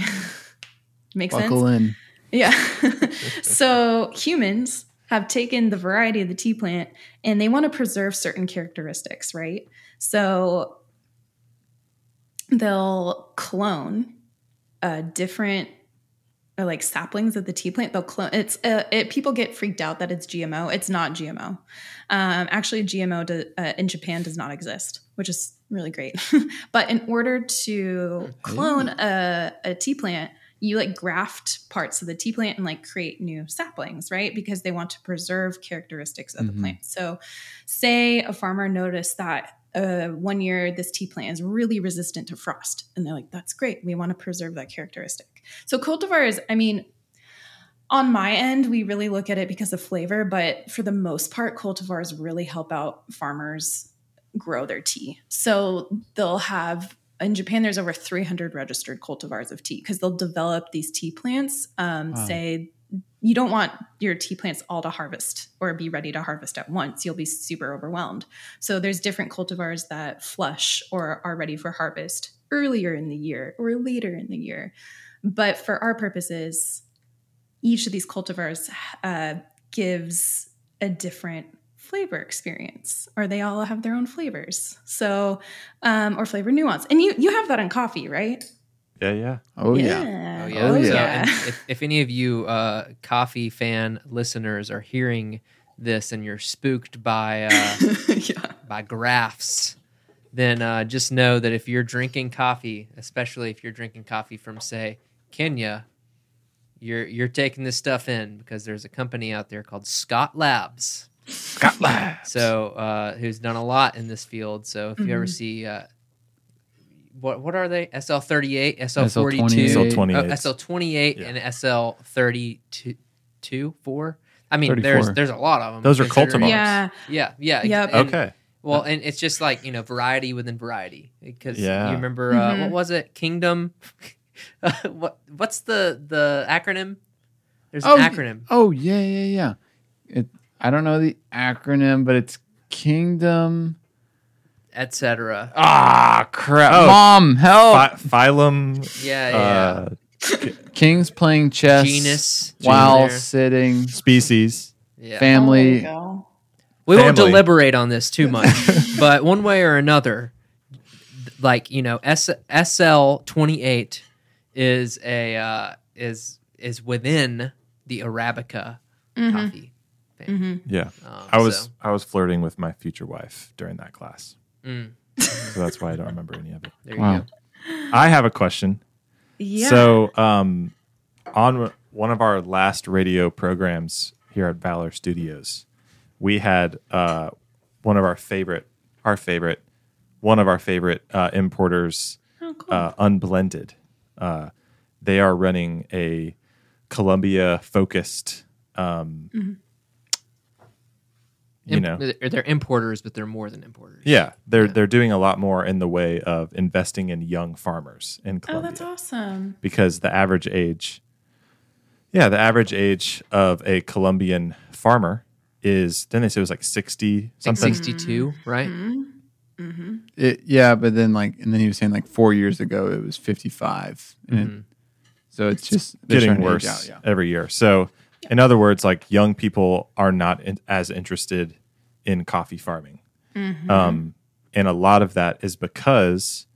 makes sense. Buckle in. Yeah. so humans have taken the variety of the tea plant and they want to preserve certain characteristics, right? So they'll clone a different uh, like saplings of the tea plant. They'll clone. It's uh, it, people get freaked out that it's GMO. It's not GMO. Um, actually, GMO do, uh, in Japan does not exist, which is really great. but in order to clone a, a tea plant, you like graft parts of the tea plant and like create new saplings, right? Because they want to preserve characteristics of Mhm. the plant. So, say a farmer noticed that uh, one year this tea plant is really resistant to frost, and they're like, "That's great. We want to preserve that characteristic." So, cultivars, I mean, on my end, we really look at it because of flavor, but for the most part, cultivars really help out farmers grow their tea. So they'll have in Japan, there's over 300 registered cultivars of tea because they'll develop these tea plants. Um, Wow. Say you don't want your tea plants all to harvest or be ready to harvest at once. You'll be super overwhelmed. So there's different cultivars that flush or are ready for harvest earlier in the year or later in the year. But for our purposes, each of these cultivars uh, gives a different flavor experience or they all have their own flavors so um, or flavor nuance and you you have that in coffee right Yeah, yeah. Oh yeah. Oh yeah. Oh, So, yeah. and if, if any of you uh, coffee fan listeners are hearing this and you're spooked by uh, yeah by graphs, then uh, just know that if you're drinking coffee, especially if you're drinking coffee from say Kenya, you're you're taking this stuff in because there's a company out there called Scott Labs. Scott Labs. So uh, who's done a lot in this field. So if you ever Mhm. see uh, what what are they? SL thirty eight, SL forty two, SL28. SL28. SL twenty eight, Yeah. and SL thirty two, two four. I mean, 34. there's there's a lot of them. Those are considering- cultivars. yeah Yeah, yeah. Yep. and- okay. Well, and it's just like you know variety within variety because Yeah. you remember uh, Mhm. what was it? Kingdom. what what's the the acronym? There's Oh, an y- acronym. Oh yeah, yeah, yeah. It. I don't know the acronym, but it's Kingdom. Etc. Ah, crap! Oh. Mom, help! Phy- phylum. Yeah, yeah. Uh, King's playing chess Genus while there. sitting. species. Yeah. Family. Oh, there you go. we won't deliberate on this too much, but one way or another, like you know, S- SL twenty eight is a uh, is is within the Arabica Mhm. coffee. Thing. Yeah. Um, I was so, I was flirting with my future wife during that class, mm, so that's why I don't remember any of it. there you Wow. go. I have a question. yeah So, um, on one of our last radio programs here at Valor Studios, we had uh, one of our favorite, our favorite, one of our favorite uh, importers, oh, cool. uh, Unblended. Uh, they are running a Colombia focused, um, you Imp- know, they're, they're importers, but they're more than importers. yeah, they're Yeah. they're doing a lot more in the way of investing in young farmers in Colombia. oh that's awesome because the average age yeah the average age of a colombian farmer is then they say it was like 60 Like something 62, right? mm-hmm. It, yeah, but then like, and then he was saying like four years ago it was fifty-five, and Mhm. it, So it's just they're getting starting to age worse out, every year. So, in other words, like young people are not in, as interested in coffee farming, um, and a lot of that is because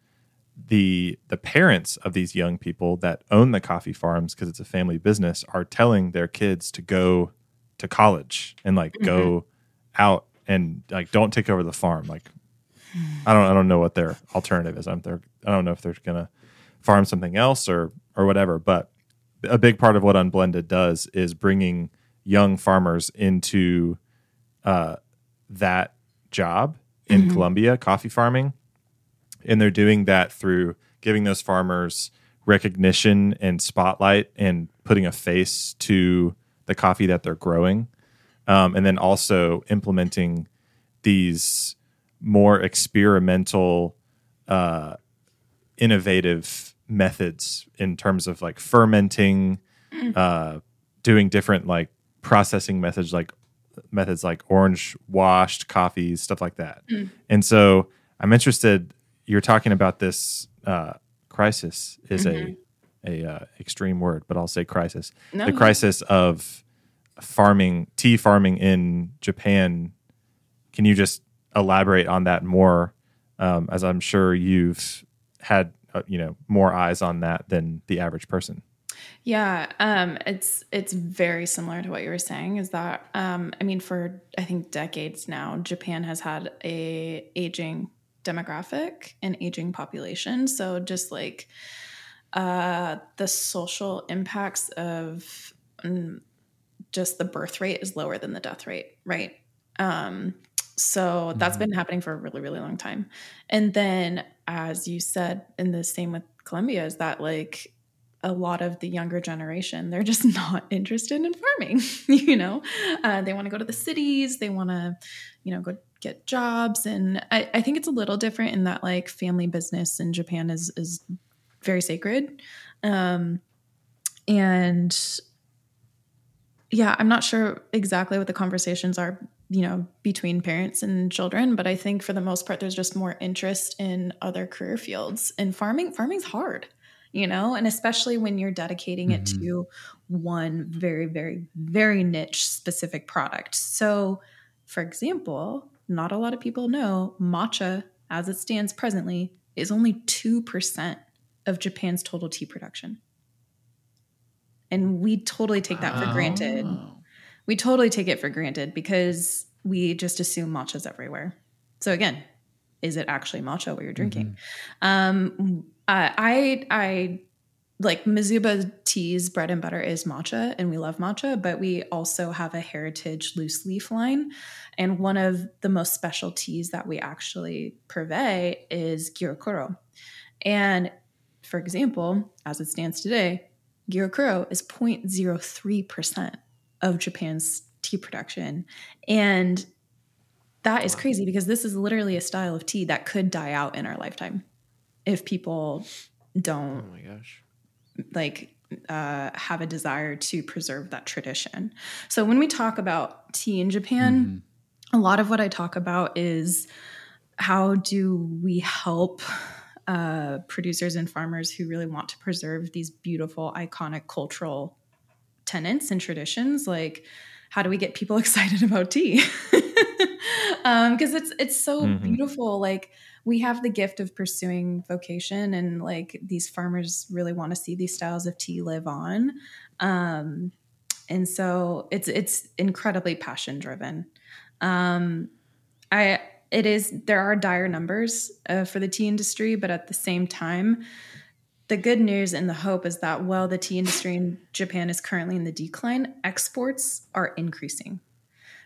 the the parents of these young people that own the coffee farms because it's a family business are telling their kids to go to college and like go out and like don't take over the farm. Like I don't I don't know what their alternative is. I'm there. I don't know if they're gonna farm something else or or whatever. But a big part of what Unblended does is bringing young farmers into uh, that job in Colombia, coffee farming, and they're doing that through giving those farmers recognition and spotlight and putting a face to the coffee that they're growing, um, and then also implementing these more experimental uh, innovative methods in terms of like fermenting, uh, doing different like processing methods like methods like orange washed coffees, stuff like that. And so I'm interested. You're talking about this uh, crisis is a a uh, extreme word, but I'll say crisis. No, the crisis of farming tea farming in Japan. Can you just elaborate on that more? Um, as I'm sure you've had uh, you know more eyes on that than the average person. Yeah, um, it's it's very similar to what you were saying. Is that um, I mean, for I think decades now, Japan has had a aging demographic and aging population. So just like uh, the social impacts of mm, just the birth rate is lower than the death rate, right? Um, so that's been happening for a really, really long time. And then, as you said, and the same with Colombia, is that like a lot of the younger generation, they're just not interested in farming. you know, uh, they want to go to the cities, they want to, you know, go get jobs. And I, I think it's a little different in that like family business in Japan is is very sacred. Um, and yeah, I'm not sure exactly what the conversations are, you know, between parents and children, but I think for the most part, there's just more interest in other career fields. And farming, farming's hard, you know, and especially when you're dedicating it mm-hmm. to one very, very, very niche specific product. So, for example, not a lot of people know matcha, as it stands presently, is only 2% of Japan's total tea production. And we totally take that for granted. We totally take it for granted because we just assume matcha's everywhere. So again, is it actually matcha what you're drinking? Um, uh, I I like Mizuba tea's bread and butter is matcha, and we love matcha, but we also have a heritage loose leaf line. And one of the most special teas that we actually purvey is Gyokuro. And for example, as it stands today, Gyokuro is 0.03% of Japan's tea production. And that is crazy because this is literally a style of tea that could die out in our lifetime if people don't Oh my gosh. like uh, have a desire to preserve that tradition. So when we talk about tea in Japan, a lot of what I talk about is how do we help uh, producers and farmers who really want to preserve these beautiful, iconic cultural tenets and traditions. Like, how do we get people excited about tea? Because it's it's so Mhm. beautiful. Like we have the gift of pursuing vocation, and like these farmers really want to see these styles of tea live on. Um, and so it's it's incredibly passion driven. Um, I it is there are dire numbers uh, for the tea industry, but at the same time, the good news and the hope is that while the tea industry in Japan is currently in the decline, exports are increasing.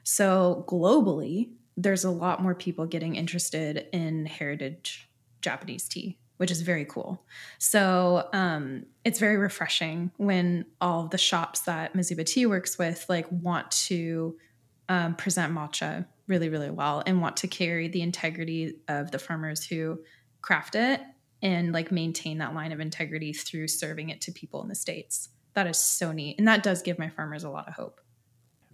So globally, there's a lot more people getting interested in heritage Japanese tea, which is very cool. So um, it's very refreshing when all the shops that Mizuba Tea works with like want to um, present matcha really, really well and want to carry the integrity of the farmers who craft it and like maintain that line of integrity through serving it to people in the states. That is so neat, and that does give my farmers a lot of hope.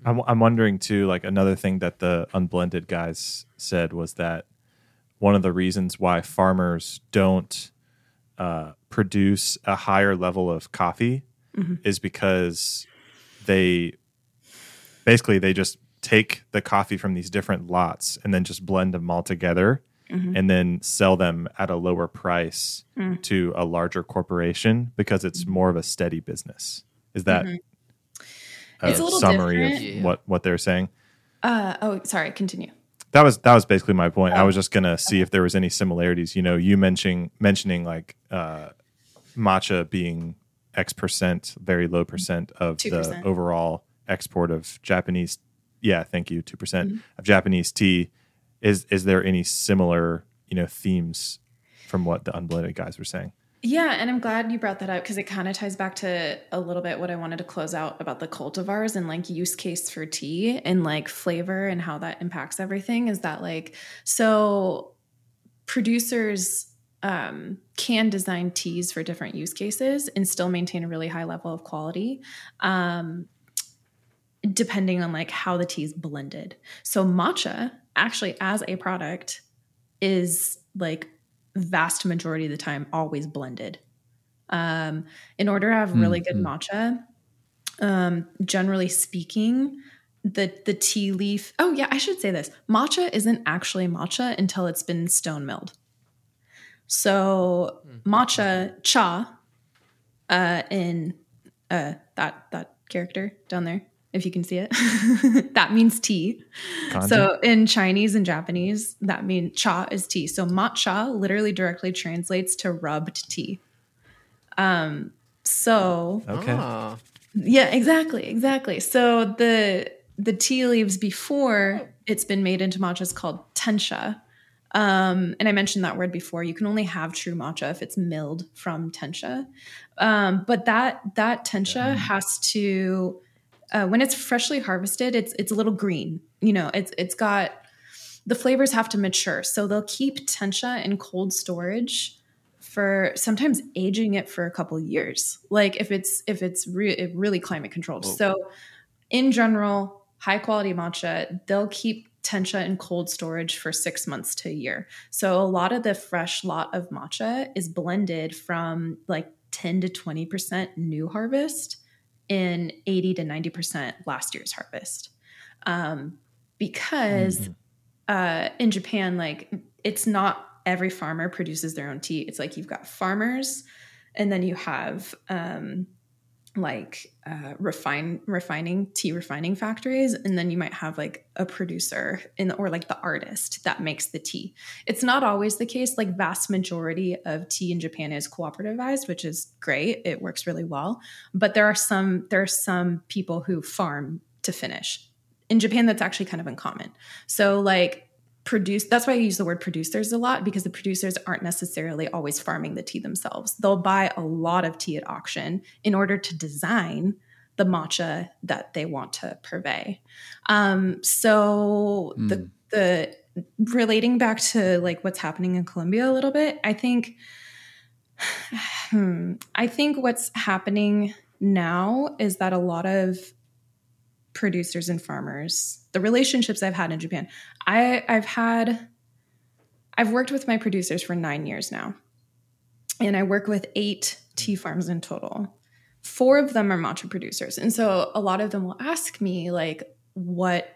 I'm, I'm wondering too, like another thing that the unblended guys said was that one of the reasons why farmers don't uh, produce a higher level of coffee Mhm. is because they basically they just take the coffee from these different lots and then just blend them all together Mhm. and then sell them at a lower price Mm. to a larger corporation because it's more of a steady business. Is that Mhm. a, a summary different. of what what they're saying? Uh, oh, sorry. Continue. That was that was basically my point. I Oh. was just gonna see if there was any similarities. You know, you mentioning mentioning like uh, matcha being X percent, very low percent of the 2%. overall export of Japanese. Yeah, thank you, two percent Mm-hmm. of Japanese tea. Is is there any similar you know themes from what the unblended guys were saying? Yeah, and I'm glad you brought that up because it kind of ties back to a little bit what I wanted to close out about the cultivars and like use case for tea and like flavor and how that impacts everything. Is that like so producers um, can design teas for different use cases and still maintain a really high level of quality. Um, depending on like how the tea is blended. So matcha actually as a product is like vast majority of the time always blended. Um, in order to have really good Mhm. matcha, um, generally speaking, the the tea leaf. Oh yeah, I should say this. Matcha isn't actually matcha until it's been stone milled. So matcha cha, uh, in uh that that character down there, if you can see it, that means tea. Kanji? So in Chinese and Japanese, that means cha is tea. So matcha literally directly translates to rubbed tea. Um, so okay, Ah. yeah, exactly, exactly. So the the tea leaves before it's been made into matcha is called tencha. Um, and I mentioned that word before. You can only have true matcha if it's milled from tencha. Um, but that that tencha has to uh, when it's freshly harvested, it's it's a little green. You know, it's it's got the flavors have to mature. So they'll keep tencha in cold storage for sometimes aging it for a couple years. Like if it's if it's re- really climate controlled. So in general, high quality matcha, they'll keep tencha in cold storage for 6 months to a year. So a lot of the fresh lot of matcha is blended from like 10 to 20% new harvest in 80 to 90% last year's harvest. Um, because uh, in Japan, like it's not every farmer produces their own tea. It's like you've got farmers, and then you have um, like uh, refine refining tea refining factories, and then you might have like a producer in the, or like the artist that makes the tea. It's not always the case. Like vast majority of tea in Japan is cooperativized, which is great. It works really well. But there are some there are some people who farm to finish. In Japan, that's actually kind of uncommon. So like produce that's why I use the word producers a lot because the producers aren't necessarily always farming the tea themselves. They'll buy a lot of tea at auction in order to design the matcha that they want to purvey. Um, so the the relating back to like what's happening in Colombia a little bit, I think hmm, I think what's happening now is that a lot of producers and farmers, the relationships I've had in Japan, I, I've had, I've worked with my producers for nine years now. And I work with eight tea farms in total. Four of them are matcha producers. And so a lot of them will ask me, like, what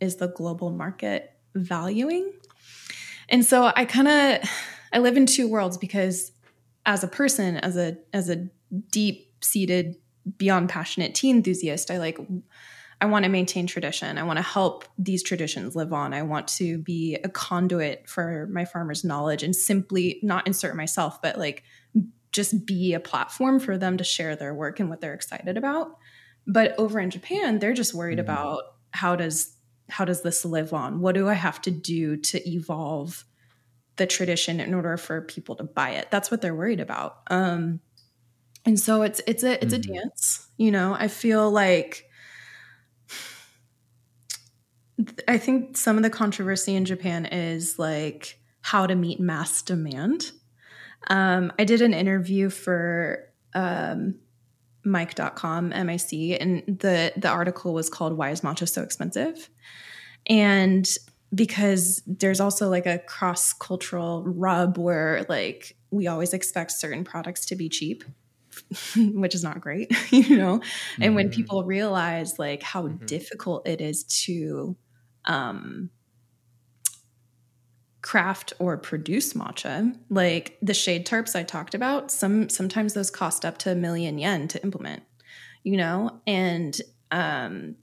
is the global market valuing? And so I kind of, I live in two worlds because as a person, as a, as a deep seated, beyond passionate tea enthusiast, I like, I want to maintain tradition. I want to help these traditions live on. I want to be a conduit for my farmers' knowledge and simply not insert myself, but like just be a platform for them to share their work and what they're excited about. But over in Japan, they're just worried Mhm. about how does how does this live on? What do I have to do to evolve the tradition in order for people to buy it? That's what they're worried about. Um, and so it's it's a it's Mhm. a dance. You know, I feel like I think some of the controversy in Japan is like how to meet mass demand. Um, I did an interview for um, Mic.com, MIC, and the, the article was called Why is Matcha So Expensive? And because there's also like a cross cultural rub where like we always expect certain products to be cheap which is not great you know and when Mhm. people realize like how Mhm. difficult it is to um craft or produce matcha like the shade tarps i talked about some sometimes those cost up to a million yen to implement you know and um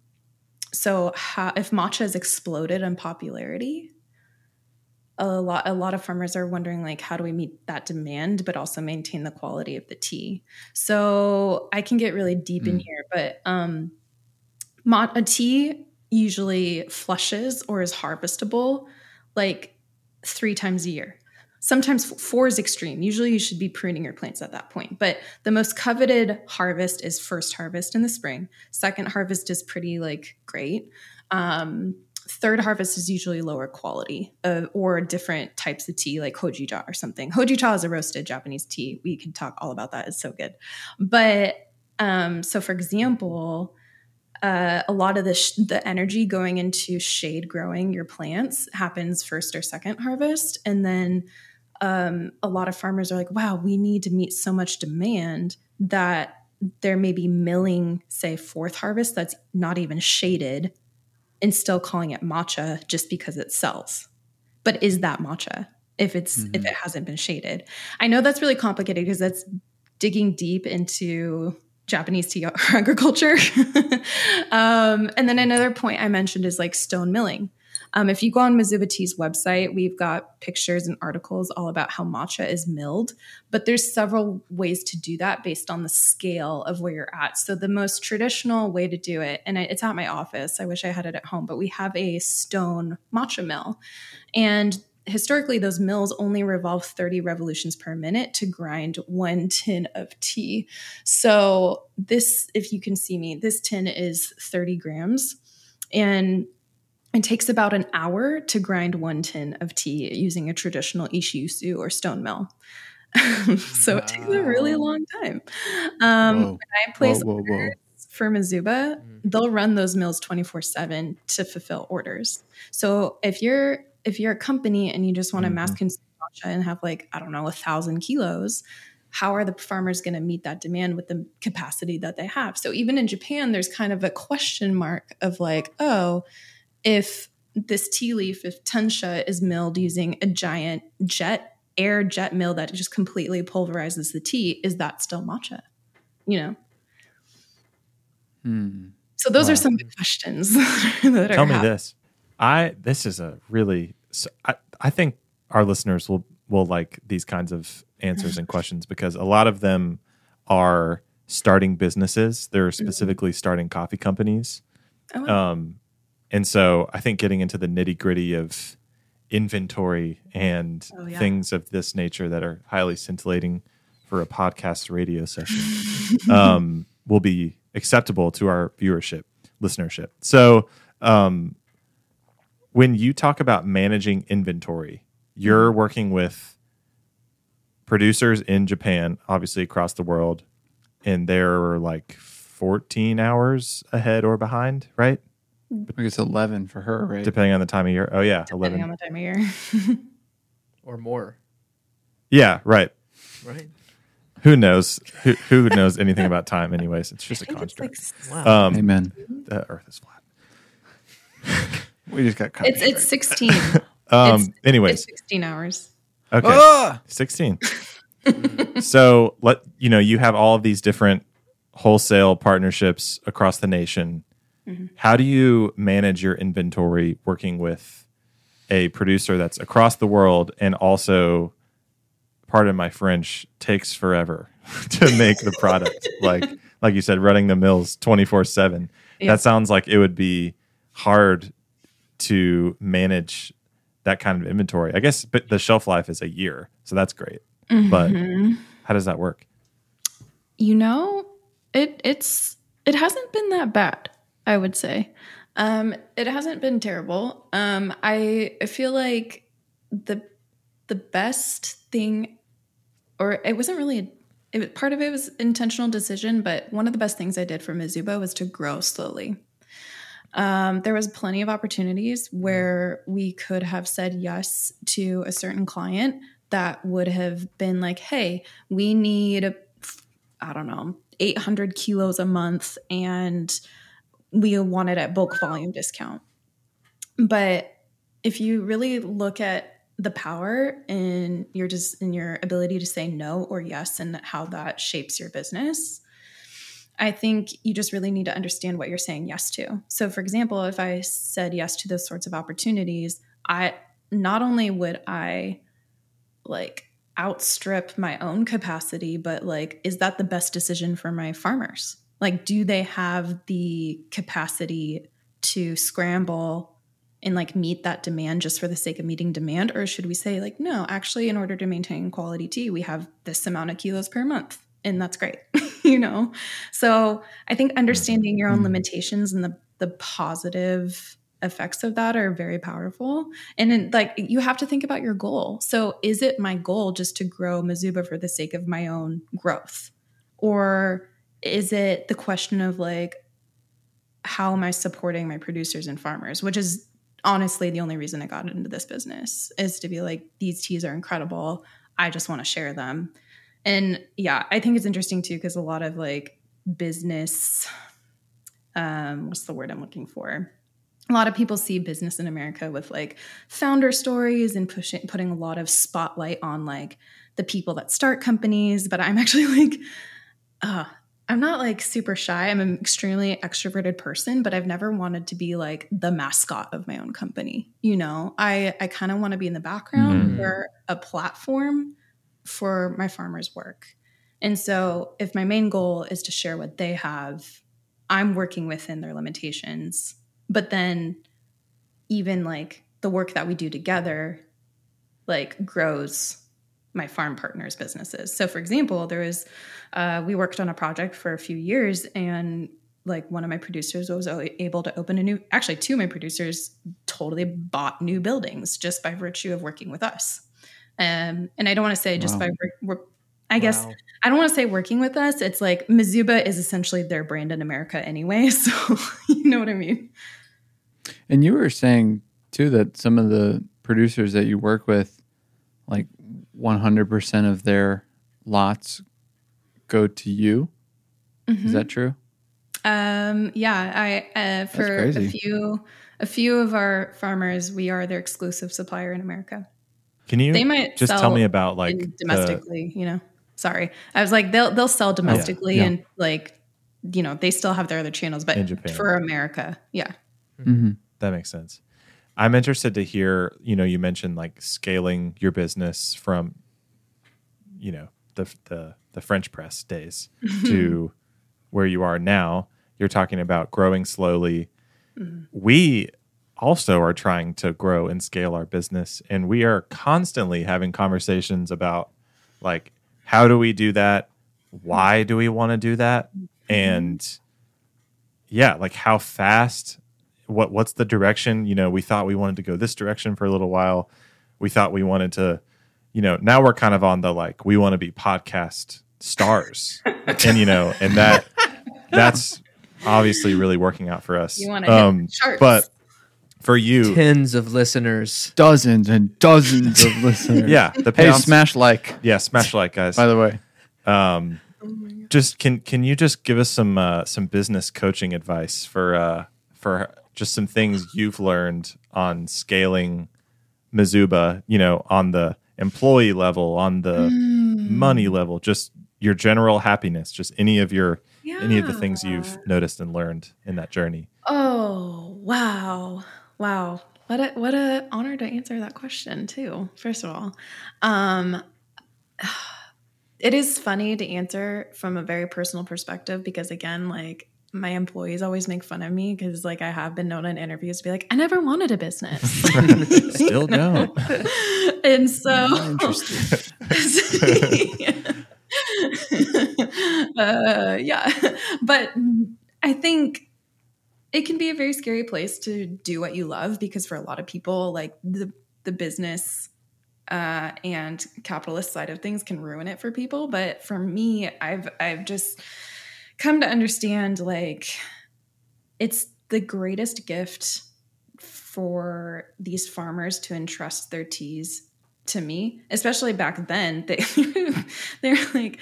so how if matcha has exploded in popularity a lot a lot of farmers are wondering like how do we meet that demand but also maintain the quality of the tea so i can get really deep in Mm. here but um a tea usually flushes or is harvestable like three times a year. Sometimes four is extreme. Usually you should be pruning your plants at that point but the most coveted harvest is first harvest in the spring. Second harvest is pretty like great. Um, third harvest is usually lower quality uh, or different types of tea like hojicha or something. Hojicha is a roasted japanese tea. We can talk all about that. It's so good. But um, so for example uh, a lot of the sh- the energy going into shade growing your plants happens first or second harvest. And then um, a lot of farmers are like wow we need to meet so much demand that there may be milling say fourth harvest that's not even shaded and still calling it matcha just because it sells. But is that matcha if it's if Mhm. it hasn't been shaded? I know that's really complicated because that's digging deep into Japanese tea agriculture. um, and then another point I mentioned is like stone milling. Um, if you go on Mizuba Tea's website, we've got pictures and articles all about how matcha is milled, but there's several ways to do that based on the scale of where you're at. So the most traditional way to do it, and it's at my office. I wish I had it at home, but we have a stone matcha mill, and historically those mills only revolve 30 revolutions per minute to grind one tin of tea so this if you can see me this tin is 30 grams and it takes about an hour to grind one tin of tea using a traditional ishiusu or stone mill so it takes a really long time um, Whoa. when i place whoa, whoa, whoa. for Mizuba, Mhm. they'll run those mills 24/7 to fulfill orders. So if you're if you're a company and you just want to mass consume matcha and have like I don't know a thousand kilos, how are the farmers going to meet that demand with the capacity that they have? So even in Japan, there's kind of a question mark of like, oh, if this tea leaf, if tencha is milled using a giant jet air jet mill that just completely pulverizes the tea, is that still matcha? You know. Hmm. So those Wow. are some of the questions that are Tell me happening. this. I this is a really so I, I think our listeners will will like these kinds of answers and questions because a lot of them are starting businesses. They're specifically starting coffee companies. Oh, wow. Um, and so I think getting into the nitty gritty of inventory and Oh, yeah. things of this nature that are highly scintillating for a podcast radio session um, will be acceptable to our viewership, listenership. So, um, when you talk about managing inventory, you're working with producers in Japan, obviously across the world, and they're like 14 hours ahead or behind, right? I guess 11 for her, right? Depending on the time of year. Oh, yeah, Depending 11. on the time of year. or more, Yeah, right. right? Who knows? Who, who knows anything about time, anyways? It's just a I think it's construct. like Wow. Um, Amen. the Earth is flat. We just got cut. it's it's 16. Um, It's- anyways, it's 16 hours. okay. Ah! 16 so let you know you have all of these different wholesale partnerships across the nation Mhm. how do you manage your inventory working with a producer that's across the world and also pardon my french takes forever to make the product like like you said running the mills 24/7 that sounds like it would be hard to manage that kind of inventory i guess but the shelf life is a year so that's great But- Mhm. how does that work you know, it it's it hasn't been that bad, I would say. Um, it hasn't been terrible. Um, I I feel like the the best thing, or it wasn't really. A, it, part of it was intentional decision, but one of the best things I did for Mizuba was to grow slowly. Um, there was plenty of opportunities where we could have said yes to a certain client that would have been like, hey, we need, I don't know, 800 kilos a month and we want it at bulk volume discount. But if you really look at the power in your just in your ability to say no or yes and how that shapes your business, I think you just really need to understand what you're saying yes to. So for example, if I said yes to those sorts of opportunities, I not only would I like outstrip my own capacity, but like, is that the best decision for my farmers? Like, do they have the capacity to scramble and like meet that demand just for the sake of meeting demand? Or should we say, like, no, actually, in order to maintain quality tea, we have this amount of kilos per month, and that's great, you know? So I think understanding your own mm-hmm. limitations and the the positive effects of that are very powerful. And then, like, you have to think about your goal. So, is it my goal just to grow Mizuba for the sake of my own growth? Or is it the question of, like, how am I supporting my producers and farmers, which is honestly the only reason I got into this business is to be like, these teas are incredible. I just want to share them. And yeah, I think it's interesting too, because a lot of like business, um, what's the word I'm looking for? a lot of people see business in America with like founder stories and pushing putting a lot of spotlight on like the people that start companies, but I'm actually like uh I'm not like super shy. I'm an extremely extroverted person, but I've never wanted to be like the mascot of my own company. You know, I I kind of want to be in the background mm-hmm. or a platform for my farmers' work. And so if my main goal is to share what they have, I'm working within their limitations. But then even like the work that we do together like grows my farm partners businesses. So for example there was uh, we worked on a project for a few years and like one of my producers was able to open a new actually two of my producers totally bought new buildings just by virtue of working with us um, and i don't want to say just wow. by I guess wow. I don't want to say working with us. It's like Mizuba is essentially their brand in America anyway. So you know what I mean. And you were saying too that some of the producers that you work with, like 100% of their lots go to you. Mm-hmm. Is that true? Um, yeah, I uh, for a few a few of our farmers, we are their exclusive supplier in America. Can you? They might just tell me about like domestically. The... You know, sorry, I was like they'll they'll sell domestically yeah, yeah. and like you know they still have their other channels, but for America, yeah. Mm-hmm. That makes sense. I'm interested to hear, you know, you mentioned like scaling your business from, you know, the the the French press days to where you are now. You're talking about growing slowly. Mm-hmm. We also are trying to grow and scale our business and we are constantly having conversations about like how do we do that? Why do we want to do that? Mm-hmm. And yeah, like how fast what what's the direction? You know, we thought we wanted to go this direction for a little while. We thought we wanted to, you know, now we're kind of on the like we want to be podcast stars, and you know, and that that's obviously really working out for us. You want to um, charts. but for you, tens of listeners, dozens and dozens of listeners. Yeah, the hey, smash like, yeah, smash like, guys. By the way, um, oh just can can you just give us some uh, some business coaching advice for uh, for just some things you've learned on scaling Mizuba, you know, on the employee level, on the mm. money level, just your general happiness, just any of your yeah. any of the things you've noticed and learned in that journey. Oh, wow. Wow. What a what a honor to answer that question too. First of all. Um it is funny to answer from a very personal perspective because again, like my employees always make fun of me because like I have been known in interviews to be like, I never wanted a business. Still don't. and so uh, yeah. But I think it can be a very scary place to do what you love because for a lot of people, like the the business uh, and capitalist side of things can ruin it for people. But for me, I've I've just come to understand like it's the greatest gift for these farmers to entrust their teas to me, especially back then. They they're like,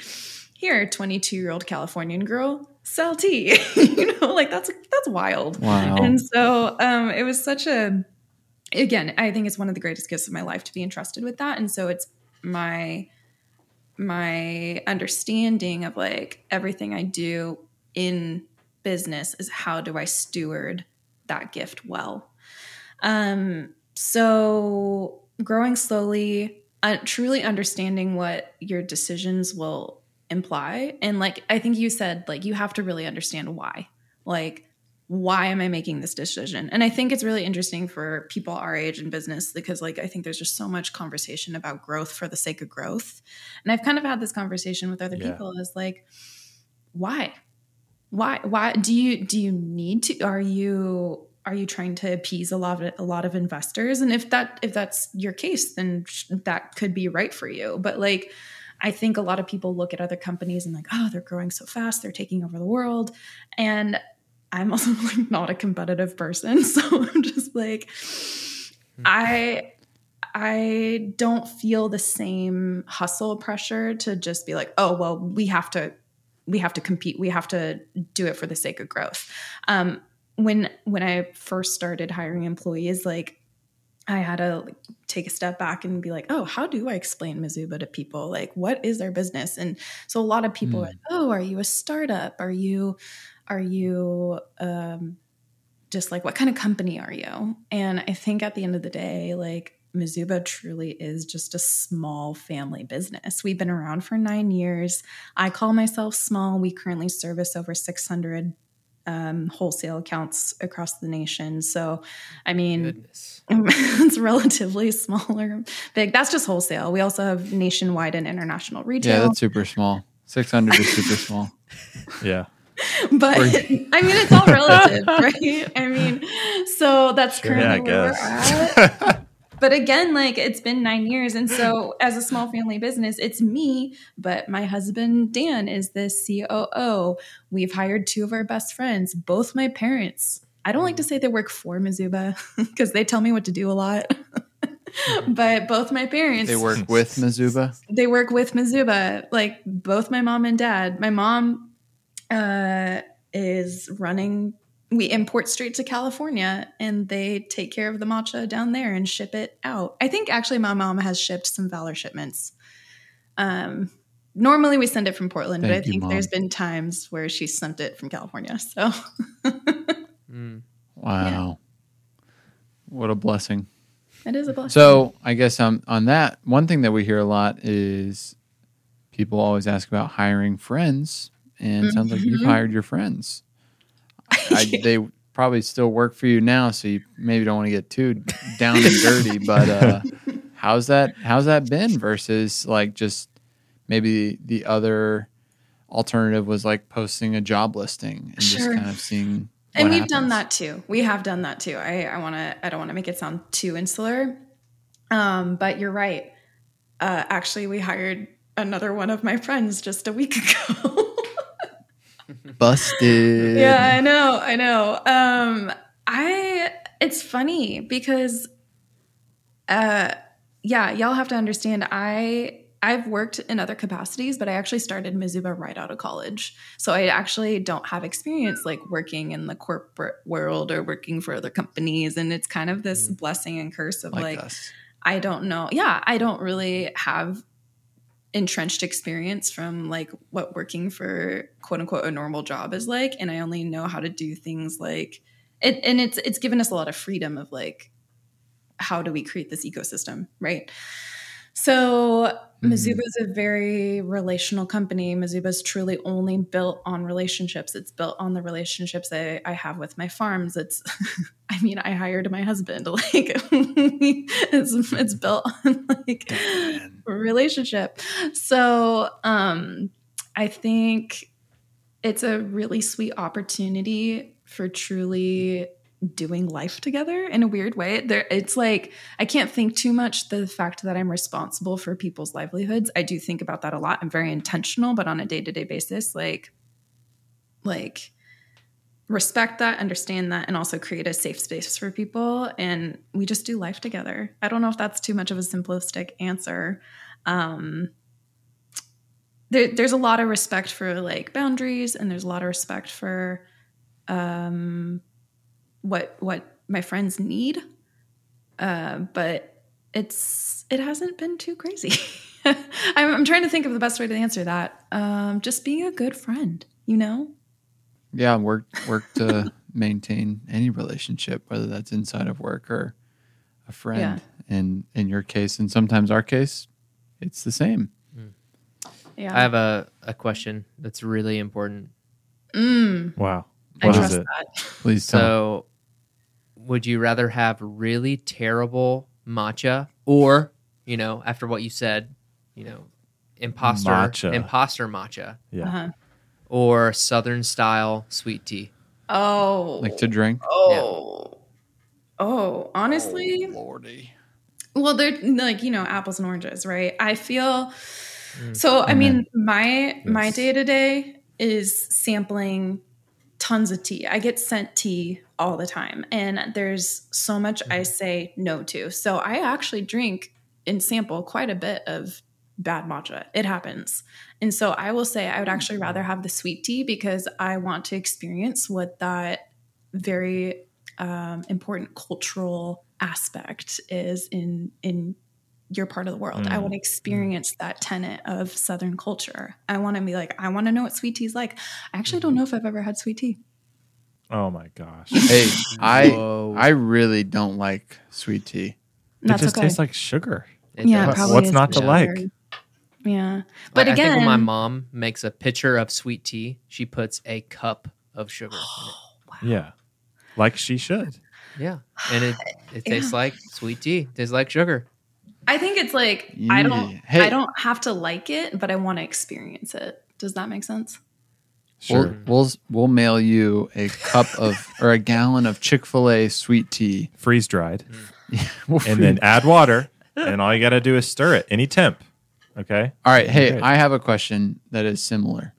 here, 22 year old Californian girl, sell tea. you know, like that's that's wild. Wow. And so um, it was such a again, I think it's one of the greatest gifts of my life to be entrusted with that. And so it's my my understanding of like everything I do in business is how do I steward that gift well. Um, so growing slowly, uh, truly understanding what your decisions will imply, and like I think you said, like you have to really understand why. Like why am I making this decision? And I think it's really interesting for people our age in business because, like, I think there's just so much conversation about growth for the sake of growth. And I've kind of had this conversation with other Yeah. people is like, why? Why? Why do you do you need to? Are you are you trying to appease a lot of a lot of investors? And if that if that's your case, then that could be right for you. But like. I think a lot of people look at other companies and like, oh, they're growing so fast, they're taking over the world. And I'm also like not a competitive person, so I'm just like I I don't feel the same hustle pressure to just be like, oh well, we have to we have to compete, we have to do it for the sake of growth. Um, when when I first started hiring employees, like I had to like, take a step back and be like, oh, how do I explain Mizuba to people? Like, what is their business? And so a lot of people are like, oh, are you a startup? Are you are you um, just like what kind of company are you? And I think at the end of the day, like Mizuba truly is just a small family business. We've been around for nine years. I call myself small. We currently service over 600 um, wholesale accounts across the nation. So, I mean, it's relatively smaller, big. That's just wholesale. We also have nationwide and international retail. Yeah, that's super small. 600 is super small. Yeah. but I mean, it's all relative, right? I mean, so that's Sure, yeah, I currently where we're at. But again, like it's been nine years. And so, as a small family business, it's me, but my husband, Dan, is the COO. We've hired two of our best friends, both my parents. I don't like to say they work for Mizuba because they tell me what to do a lot. but both my parents, They work with Mizuba. they work with Mizuba, like both my mom and dad. My mom uh, is running. We import straight to California, and they take care of the matcha down there and ship it out. I think actually my mom has shipped some Valor shipments. Um, normally we send it from Portland, but I Thank you, think Mom. there's been times where she sent it from California. So Mm. Wow. What a blessing. it is a blessing. So I guess on on that, one thing that we hear a lot is people always ask about hiring friends, and it sounds like you've Mhm. hired your friends. I, they probably still work for you now, so you maybe don't want to get too down and dirty. But uh, how's that? How's that been versus like just maybe the other alternative was like posting a job listing and just kind of seeing. and we've done that too we have done that too i, I want to i don't want to make it sound too insular um, but you're right uh, actually we hired another one of my friends just a week ago Busted. yeah i know i know um, i it's funny because uh, yeah y'all have to understand i I've worked in other capacities, but I actually started Mizuba right out of college. So I actually don't have experience like working in the corporate world or working for other companies. And it's kind of this blessing and curse of like, like. I don't know. Yeah, I don't really have entrenched experience from like what working for quote unquote a normal job is like. And I only know how to do things like it and it's it's given us a lot of freedom of like how do we create this ecosystem, right? So Mhm. Mizuba is a very relational company. Mizuba is truly only built on relationships. It's built on the relationships I, I have with my farms. It's, I mean, I hired my husband. Like, it's it's built on like a relationship. So, um, I think it's a really sweet opportunity for truly doing life together in a weird way. There it's like I can't think too much the fact that I'm responsible for people's livelihoods. I do think about that a lot. I'm very intentional, but on a day-to-day basis like like respect that, understand that, and also create a safe space for people. And we just do life together. I don't know if that's too much of a simplistic answer. Um, there, there's a lot of respect for like boundaries, and there's a lot of respect for um, what what my friends need. Uh, but it's it hasn't been too crazy. I'm, I'm trying to think of the best way to answer that. Um, just being a good friend, you know. Yeah, work work to maintain any relationship, whether that's inside of work or a friend. Yeah. And in your case, and sometimes our case, it's the same. Yeah, I have a, a question that's really important. Mm, Wow. I What is trust it? that. Please tell. So, would you rather have really terrible matcha, or you know, after what you said, you know, imposter Matcha. imposter matcha, Yeah. Uh-huh. or Southern style sweet tea? Oh, like to drink. oh, oh. Honestly, lordy. well, they're like you know apples and oranges, right? I feel Mm. so. I Amen. mean, my my day to day is sampling tons of tea. I get sent tea all the time, and there's so much I say no to. So I actually drink and sample quite a bit of bad matcha. It happens. And so I will say I would actually rather have the sweet tea because I want to experience what that very um, important cultural aspect is in in your part of the world. I Mm. want to experience that tenet of Southern culture. I want to be like, I want to know what sweet tea is like. I actually don't know if I've ever had sweet tea. Oh my gosh. Hey, I I really don't like sweet tea. That's it just okay. tastes like sugar. It yeah, probably What's not to sugar. like? Yeah, but Like, I think again, when my mom makes a pitcher of sweet tea, she puts a cup of sugar in Yeah. Like she should. Yeah, and it it Yeah. tastes like sweet tea. It tastes like sugar. I think it's like I don't Hey. I don't have to like it, but I want to experience it. Does that make sense? Sure. We'll, we'll we'll mail you a cup of or a gallon of Chick Fil A sweet tea, Freeze dried. We'll And then add water. And all you got to do is stir it any temp. Okay. all right. Hey, Great. I have a question that is similar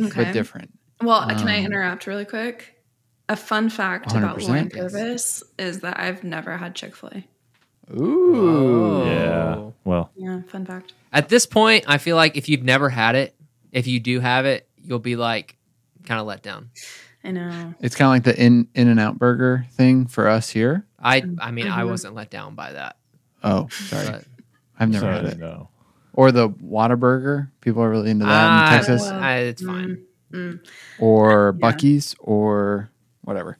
Okay. but different. Well, can I Um, interrupt really quick? A fun fact about 100%, Lauren yes. Purvis is that I've never had Chick Fil A. Ooh, Yeah. Well, Yeah, fun fact. At this point, I feel like if you've never had it, if you do have it, you'll be like kind of let down. I know. it's kind of like the in in and out burger thing for us here. I I mean, I Mhm. wasn't let down by that. Oh, sorry, But I've never sorry, had it. no. Or the Whataburger. People are really into that Ah, in Texas. I- it's fine. Mm. or Yeah. Buc-ee's or whatever.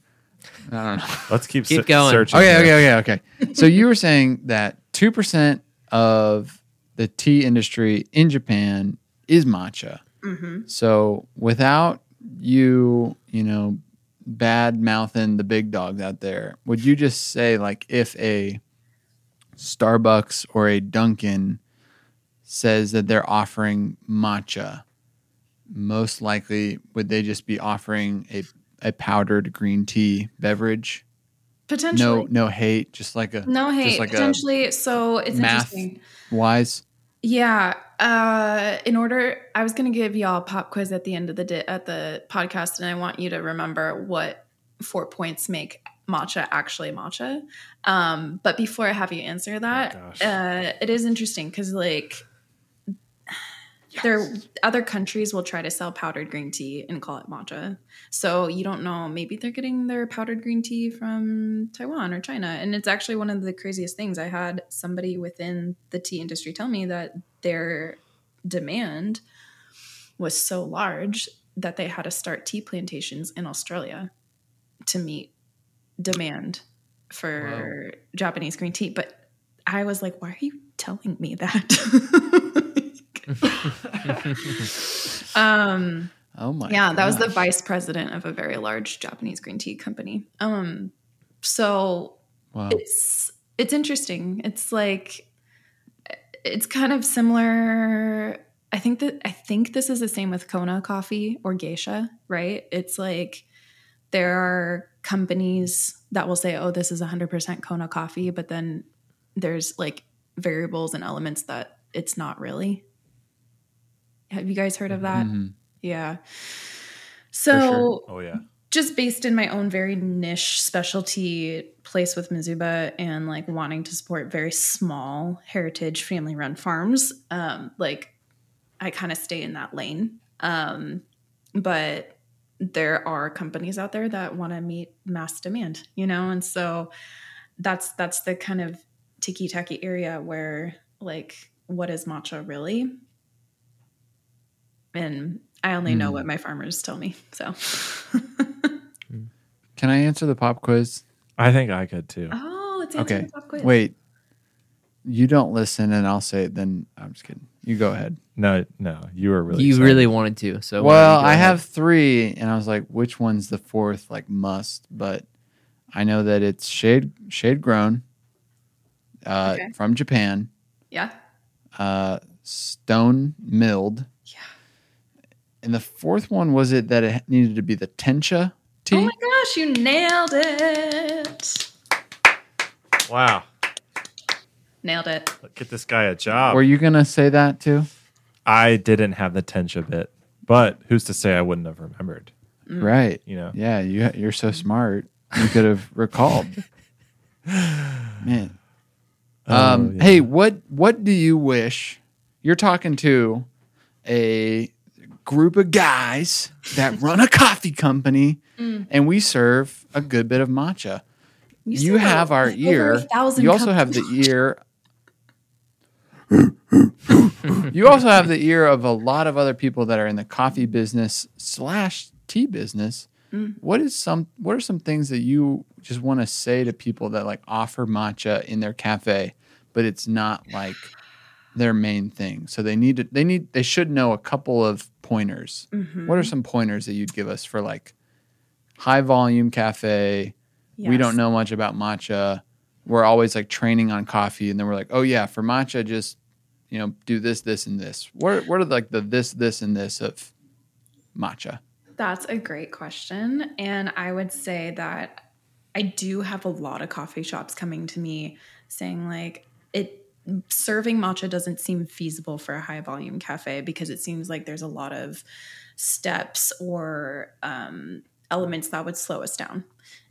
I don't know. Let's keep, Keep se- going. searching. Okay, here. okay, okay, okay. so you were saying that two percent of the tea industry in Japan is matcha. hmm So without you, you know, bad mouthing the big dogs out there, would you just say like if a Starbucks or a Dunkin' says that they're offering matcha, most likely would they just be offering a, a powdered green tea beverage? Potentially. No, no hate, just like a No, hate. just like a potentially. so it's math interesting. wise. Yeah. Uh, in order, I was going to give y'all a pop quiz at the end of the di- at the podcast, and I want you to remember what four points make matcha actually matcha. Um, but before I have you answer that, gosh. uh, it is interesting because like there other countries will try to sell powdered green tea and call it matcha. So you don't know. Maybe they're getting their powdered green tea from Taiwan or China, and it's actually one of the craziest things. I had somebody within the tea industry tell me that their demand was so large that they had to start tea plantations in Australia to meet demand for Japanese green tea. But I was like, why are you telling me that? um Oh my! yeah that was the vice president of a very large japanese green tea company. Um so Wow. it's it's interesting. It's like it's kind of similar. I think that i think this is the same with kona coffee or geisha right? It's like there are companies that will say oh this is 100% kona coffee but then there's like variables and elements that it's not really have you guys heard of that Mhm. yeah. sure. So Oh yeah. just based in my own very niche specialty place with Mizuba and like wanting to support very small heritage family run farms, um, like I kind of stay in that lane. Um, but there are companies out there that want to meet mass demand, you know, and so that's that's the kind of tiki taki area where like what is matcha really? And I only know Hmm. what my farmers tell me. So Can I answer the pop quiz? I think I could too. Oh, it's answering Okay. the pop quiz. Wait. You don't listen, and I'll say it. Then I'm just kidding. You go ahead. No, no, you were really. you excited. really wanted to. So well, don't you go I ahead? have three, and I was like, which one's the fourth? Like must, but I know that it's shade shade grown, uh, Okay. from Japan, Yeah. uh, stone milled. Yeah. And the fourth one was it that it needed to be the tencha tea? Oh my gosh, you nailed it. Wow, Nailed it. get this guy a job. Were you gonna say that too? I didn't have the tencha bit, but who's to say I wouldn't have remembered? Right. You know, Yeah, you you're so smart. You could have recalled. Man. Oh, Um, yeah. Hey, what what do you wish? You're talking to a group of guys that run a coffee company, and we serve a good bit of matcha. You, serve have our ear. You also have the ear. you also have the ear of a lot of other people that are in the coffee business slash tea business. Mm. What is some? What are some things that you just want to say to people that like offer matcha in their cafe, but it's not like their main thing? So they need to. They need. They should know a couple of pointers. Mm-hmm. What are some pointers that you'd give us for like high volume cafe? We don't know much about matcha. We're always like training on coffee, and then we're like, oh yeah, for matcha, just you know, do this, this, and this. What what are like the this, this, and this of matcha? That's a great question. And I would say that I do have a lot of coffee shops coming to me saying, like, it serving matcha doesn't seem feasible for a high volume cafe because it seems like there's a lot of steps or um, elements that would slow us down.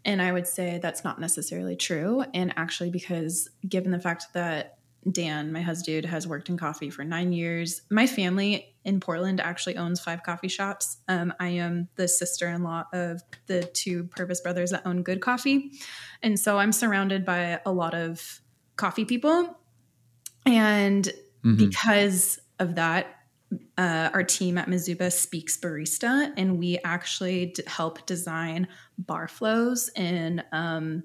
And I would say that's not necessarily true. And actually, because given the fact that Dan, my husband, has worked in coffee for nine years. My family in Portland actually owns five coffee shops. Um, I am the sister in law of the two Purvis brothers that own Good Coffee. And so I'm surrounded by a lot of coffee people. And Mhm. because of that, uh, our team at Mizuba speaks barista, and we actually d- help design bar flows and um,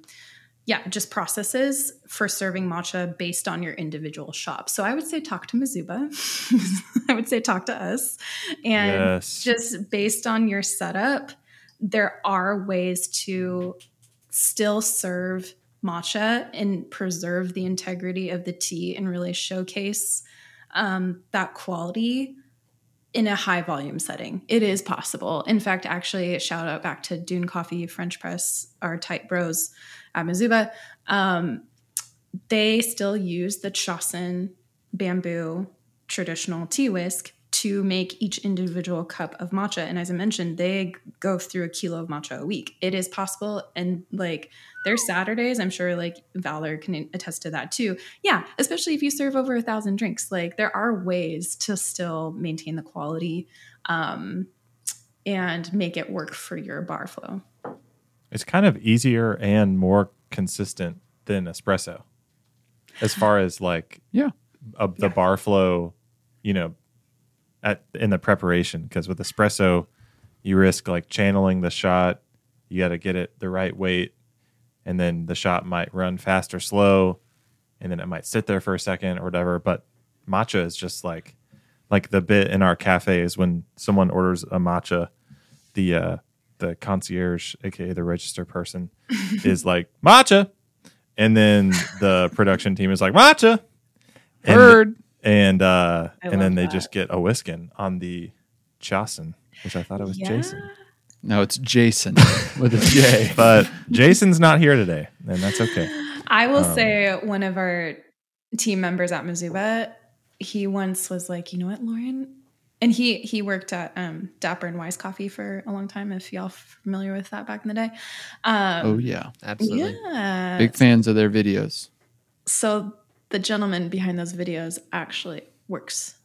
yeah, just processes for serving matcha based on your individual shop. So I would say talk to Mizuba. I would say talk to us, and Yes. just based on your setup, there are ways to still serve matcha and preserve the integrity of the tea and really showcase um, that quality in a high volume setting. It is possible. In fact, actually, shout out back to Dune Coffee, French Press, our tight bros at Mizuba. Um, they still use the chasen bamboo traditional tea whisk to make each individual cup of matcha. And as I mentioned, they go through a kilo of matcha a week. It is possible. And like there's Saturdays, I'm sure like Valor can attest to that too. Yeah, especially if you serve over a thousand drinks, like there are ways to still maintain the quality um, and make it work for your bar flow. It's kind of easier and more consistent than espresso, as far as like Yeah. a, the bar flow, you know, at in the preparation. Because with espresso, you risk like channeling the shot. You got to get it the right weight, and then the shot might run fast or slow, and then it might sit there for a second or whatever. But matcha is just like like the bit in our cafe is when someone orders a matcha, the uh, the concierge, aka the register person, is like matcha, and then the production team is like matcha, and, Heard. and uh, I and then they that. just get a whiskin on the Chasen, which I thought it was Jason, No, it's Jason with a J. but Jason's not here today, and that's okay. I will Um, say one of our team members at Mizuba, he once was like, you know what, Lauren, and he he worked at um, Dapper and Wise Coffee for a long time. If y'all familiar with that back in the day, um, oh yeah, Absolutely. yeah. big fans of their videos. So the gentleman behind those videos actually works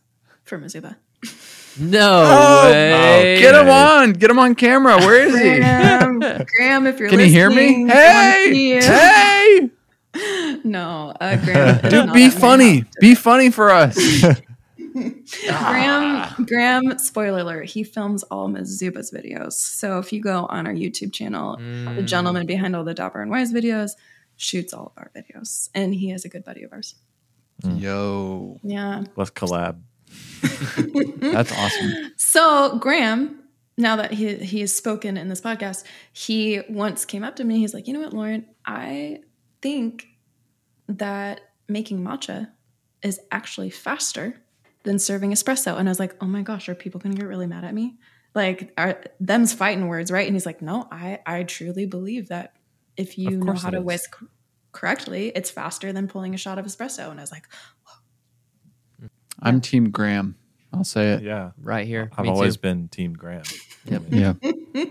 for Mizuba. No Oh, way. Get him on, get him on camera. Where is he? Graham, Graham, if you're listening. Can you hear me? Hey, hey, No, uh, Graham. dude, be funny. Be funny for us. Graham, Graham, spoiler alert, he films all Mizuba's videos. So if you go on our YouTube channel, the Mm. gentleman behind all the Dapper and Wise videos shoots all of our videos. And he is a good buddy of ours. Yo, Yeah. Let's collab. that's awesome. So Graham, now that he he has spoken in this podcast, he once came up to me. He's like, you know what, Lauren, I think that making matcha is actually faster than serving espresso. And I was like, oh my gosh, are people going to get really mad at me? Like, are them's fighting words, right? And he's like, no, I I truly believe that if you know how to is. whisk correctly, it's faster than pulling a shot of espresso. And I was like, I'm Team Graham. I'll say it. Yeah. Right here. I've Me always too. been Team Graham. Yep. Yeah.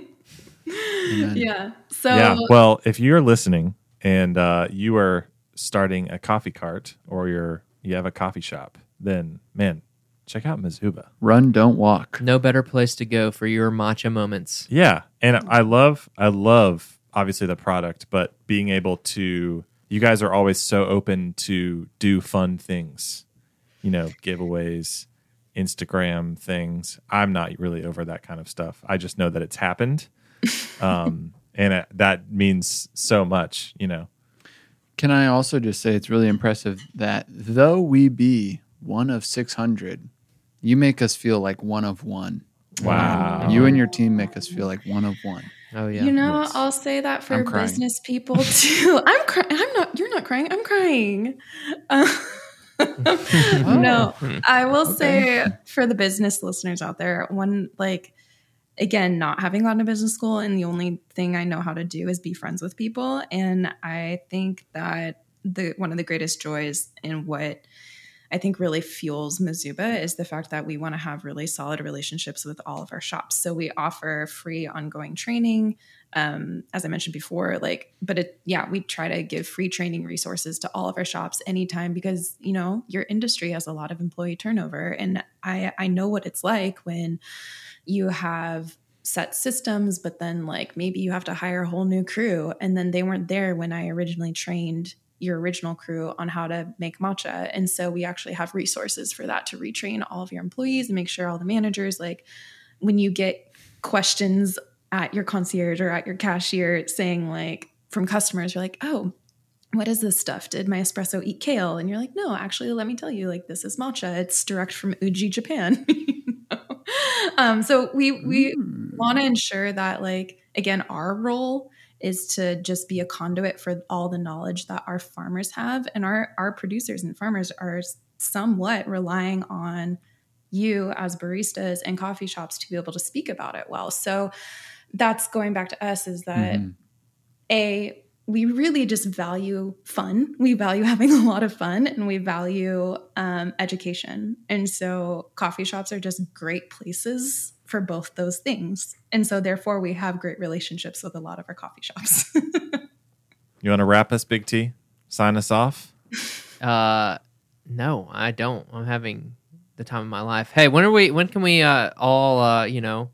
Yeah. So yeah. Well, if you're listening and uh, you are starting a coffee cart or you're you have a coffee shop, then man, check out Mizuba. Run, don't walk. No better place to go for your matcha moments. Yeah, and I love I love obviously the product, but being able to you guys are always so open to do fun things. You know, giveaways, Instagram things. I'm not really over that kind of stuff. I just know that it's happened. Um and it, that means so much, you know. Can I also just say it's really impressive that though we be one of 600, you make us feel like one of one. Wow. You and your team make us feel like one of one. Oh yeah. You know, Yes. I'll say that for business people too. I'm crying. I'm not. You're not crying. I'm crying. Uh, no, oh. I will say for the business listeners out there, one like again, not having gone to business school, and the only thing I know how to do is be friends with people, and I think that the one of the greatest joys in what I think really fuels Mizuba is the fact that we want to have really solid relationships with all of our shops. So we offer free ongoing training. Um, as I mentioned before, like, but it, yeah, we try to give free training resources to all of our shops anytime because, you know, your industry has a lot of employee turnover. And I, I know what it's like when you have set systems, but then like maybe you have to hire a whole new crew and then they weren't there when I originally trained your original crew on how to make matcha. And so we actually have resources for that to retrain all of your employees and make sure all the managers, like when you get questions at your concierge or at your cashier saying like from customers, you're like, oh, what is this stuff? Did my espresso eat kale? And you're like, no, actually, let me tell you, like this is matcha. It's direct from Uji, Japan. You know? um, so we we want to ensure that, like, again, our role is to just be a conduit for all the knowledge that our farmers have, and our our producers and farmers are somewhat relying on you as baristas and coffee shops to be able to speak about it well. So that's going back to us is that Mhm. a we really just value fun. We value having a lot of fun and we value um, education. And so coffee shops are just great places for both those things. And so therefore we have great relationships with a lot of our coffee shops. You want to wrap us, Big T? Sign us off? Uh, no, I don't. I'm having the time of my life. Hey, when are we? When can we uh, all uh, you know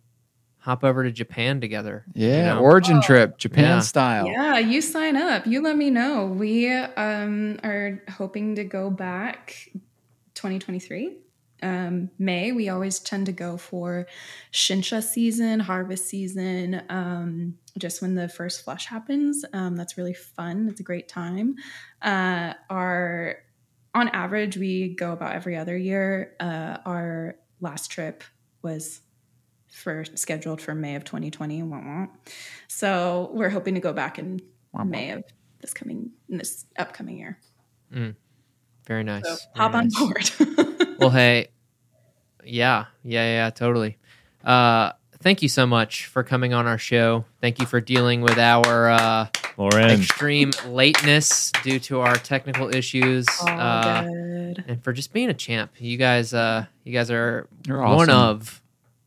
hop over to Japan together? Yeah, You know? origin trip, Japan Yeah. style. yeah, you sign up. You let me know. We um, are hoping to go back 2023. Um, May, we always tend to go for shincha season, harvest season, um, just when the first flush happens. Um, that's really fun. It's a great time. Uh, our on average, we go about every other year. Uh, our last trip was for scheduled for May of 2020. Wah, wah. So we're hoping to go back in Wah, wah. May of this coming in this upcoming year. Very nice. So very hop on nice. board. well, hey, yeah, yeah, yeah, totally. Uh, thank you so much for coming on our show. Thank you for dealing with our uh, Lauren, extreme lateness due to our technical issues, All uh, good. and for just being a champ. You guys, uh, you guys are You're one awesome. of,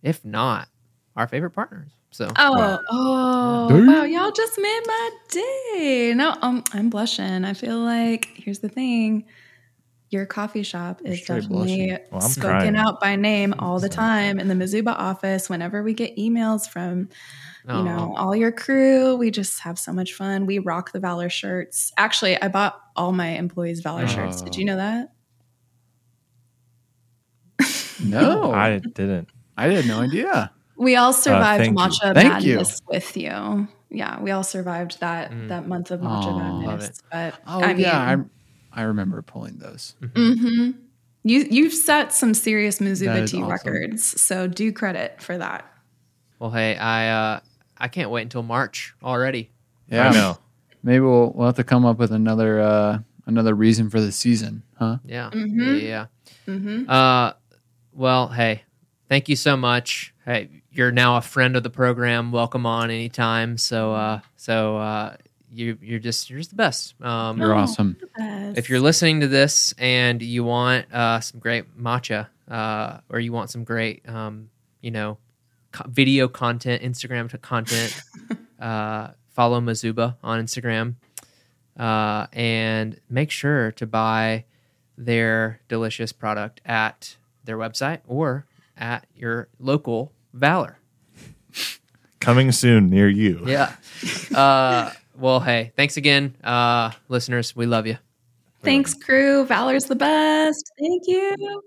if not, our favorite partners. So Oh, Wow. oh, Dang. wow! Y'all just made my day. No, um, I'm blushing. I feel like here's the thing: your coffee shop is definitely. Well, spoken crying. out by name all the time in the Mizuba office. Whenever we get emails from you know all your crew, we just have so much fun. We rock the Valor shirts. Actually, I bought all my employees Valor shirts. Did you know that? No, I, I didn't. I had no idea. We all survived thank you. matcha Thank you. madness with you. Yeah, we all survived that Mm. that month of matcha Aw. Love madness. But Oh I mean, yeah, I I remember pulling those. hmm you you've set some serious That Mizuba tea awesome. records, so do credit for that. well, hey, I uh, I can't wait until March already. Yeah, I know. maybe we'll we'll have to come up with another uh another reason for the season, huh? Yeah, Mhm. yeah. hmm Uh, well, hey, thank you so much. Hey, you're now a friend of the program. Welcome on anytime. So, uh, so uh, you you're just you're just the best. Um, You're awesome. if you're listening to this and you want uh, some great matcha, uh, or you want some great, um, you know, co- video content, Instagram t- content, uh, follow Mizuba on Instagram, uh, and make sure to buy their delicious product at their website or at your local Valor. Coming soon near you. Yeah. Uh, well, hey, thanks again, uh, listeners. We love you. Thanks, crew. Valor's the best. Thank you.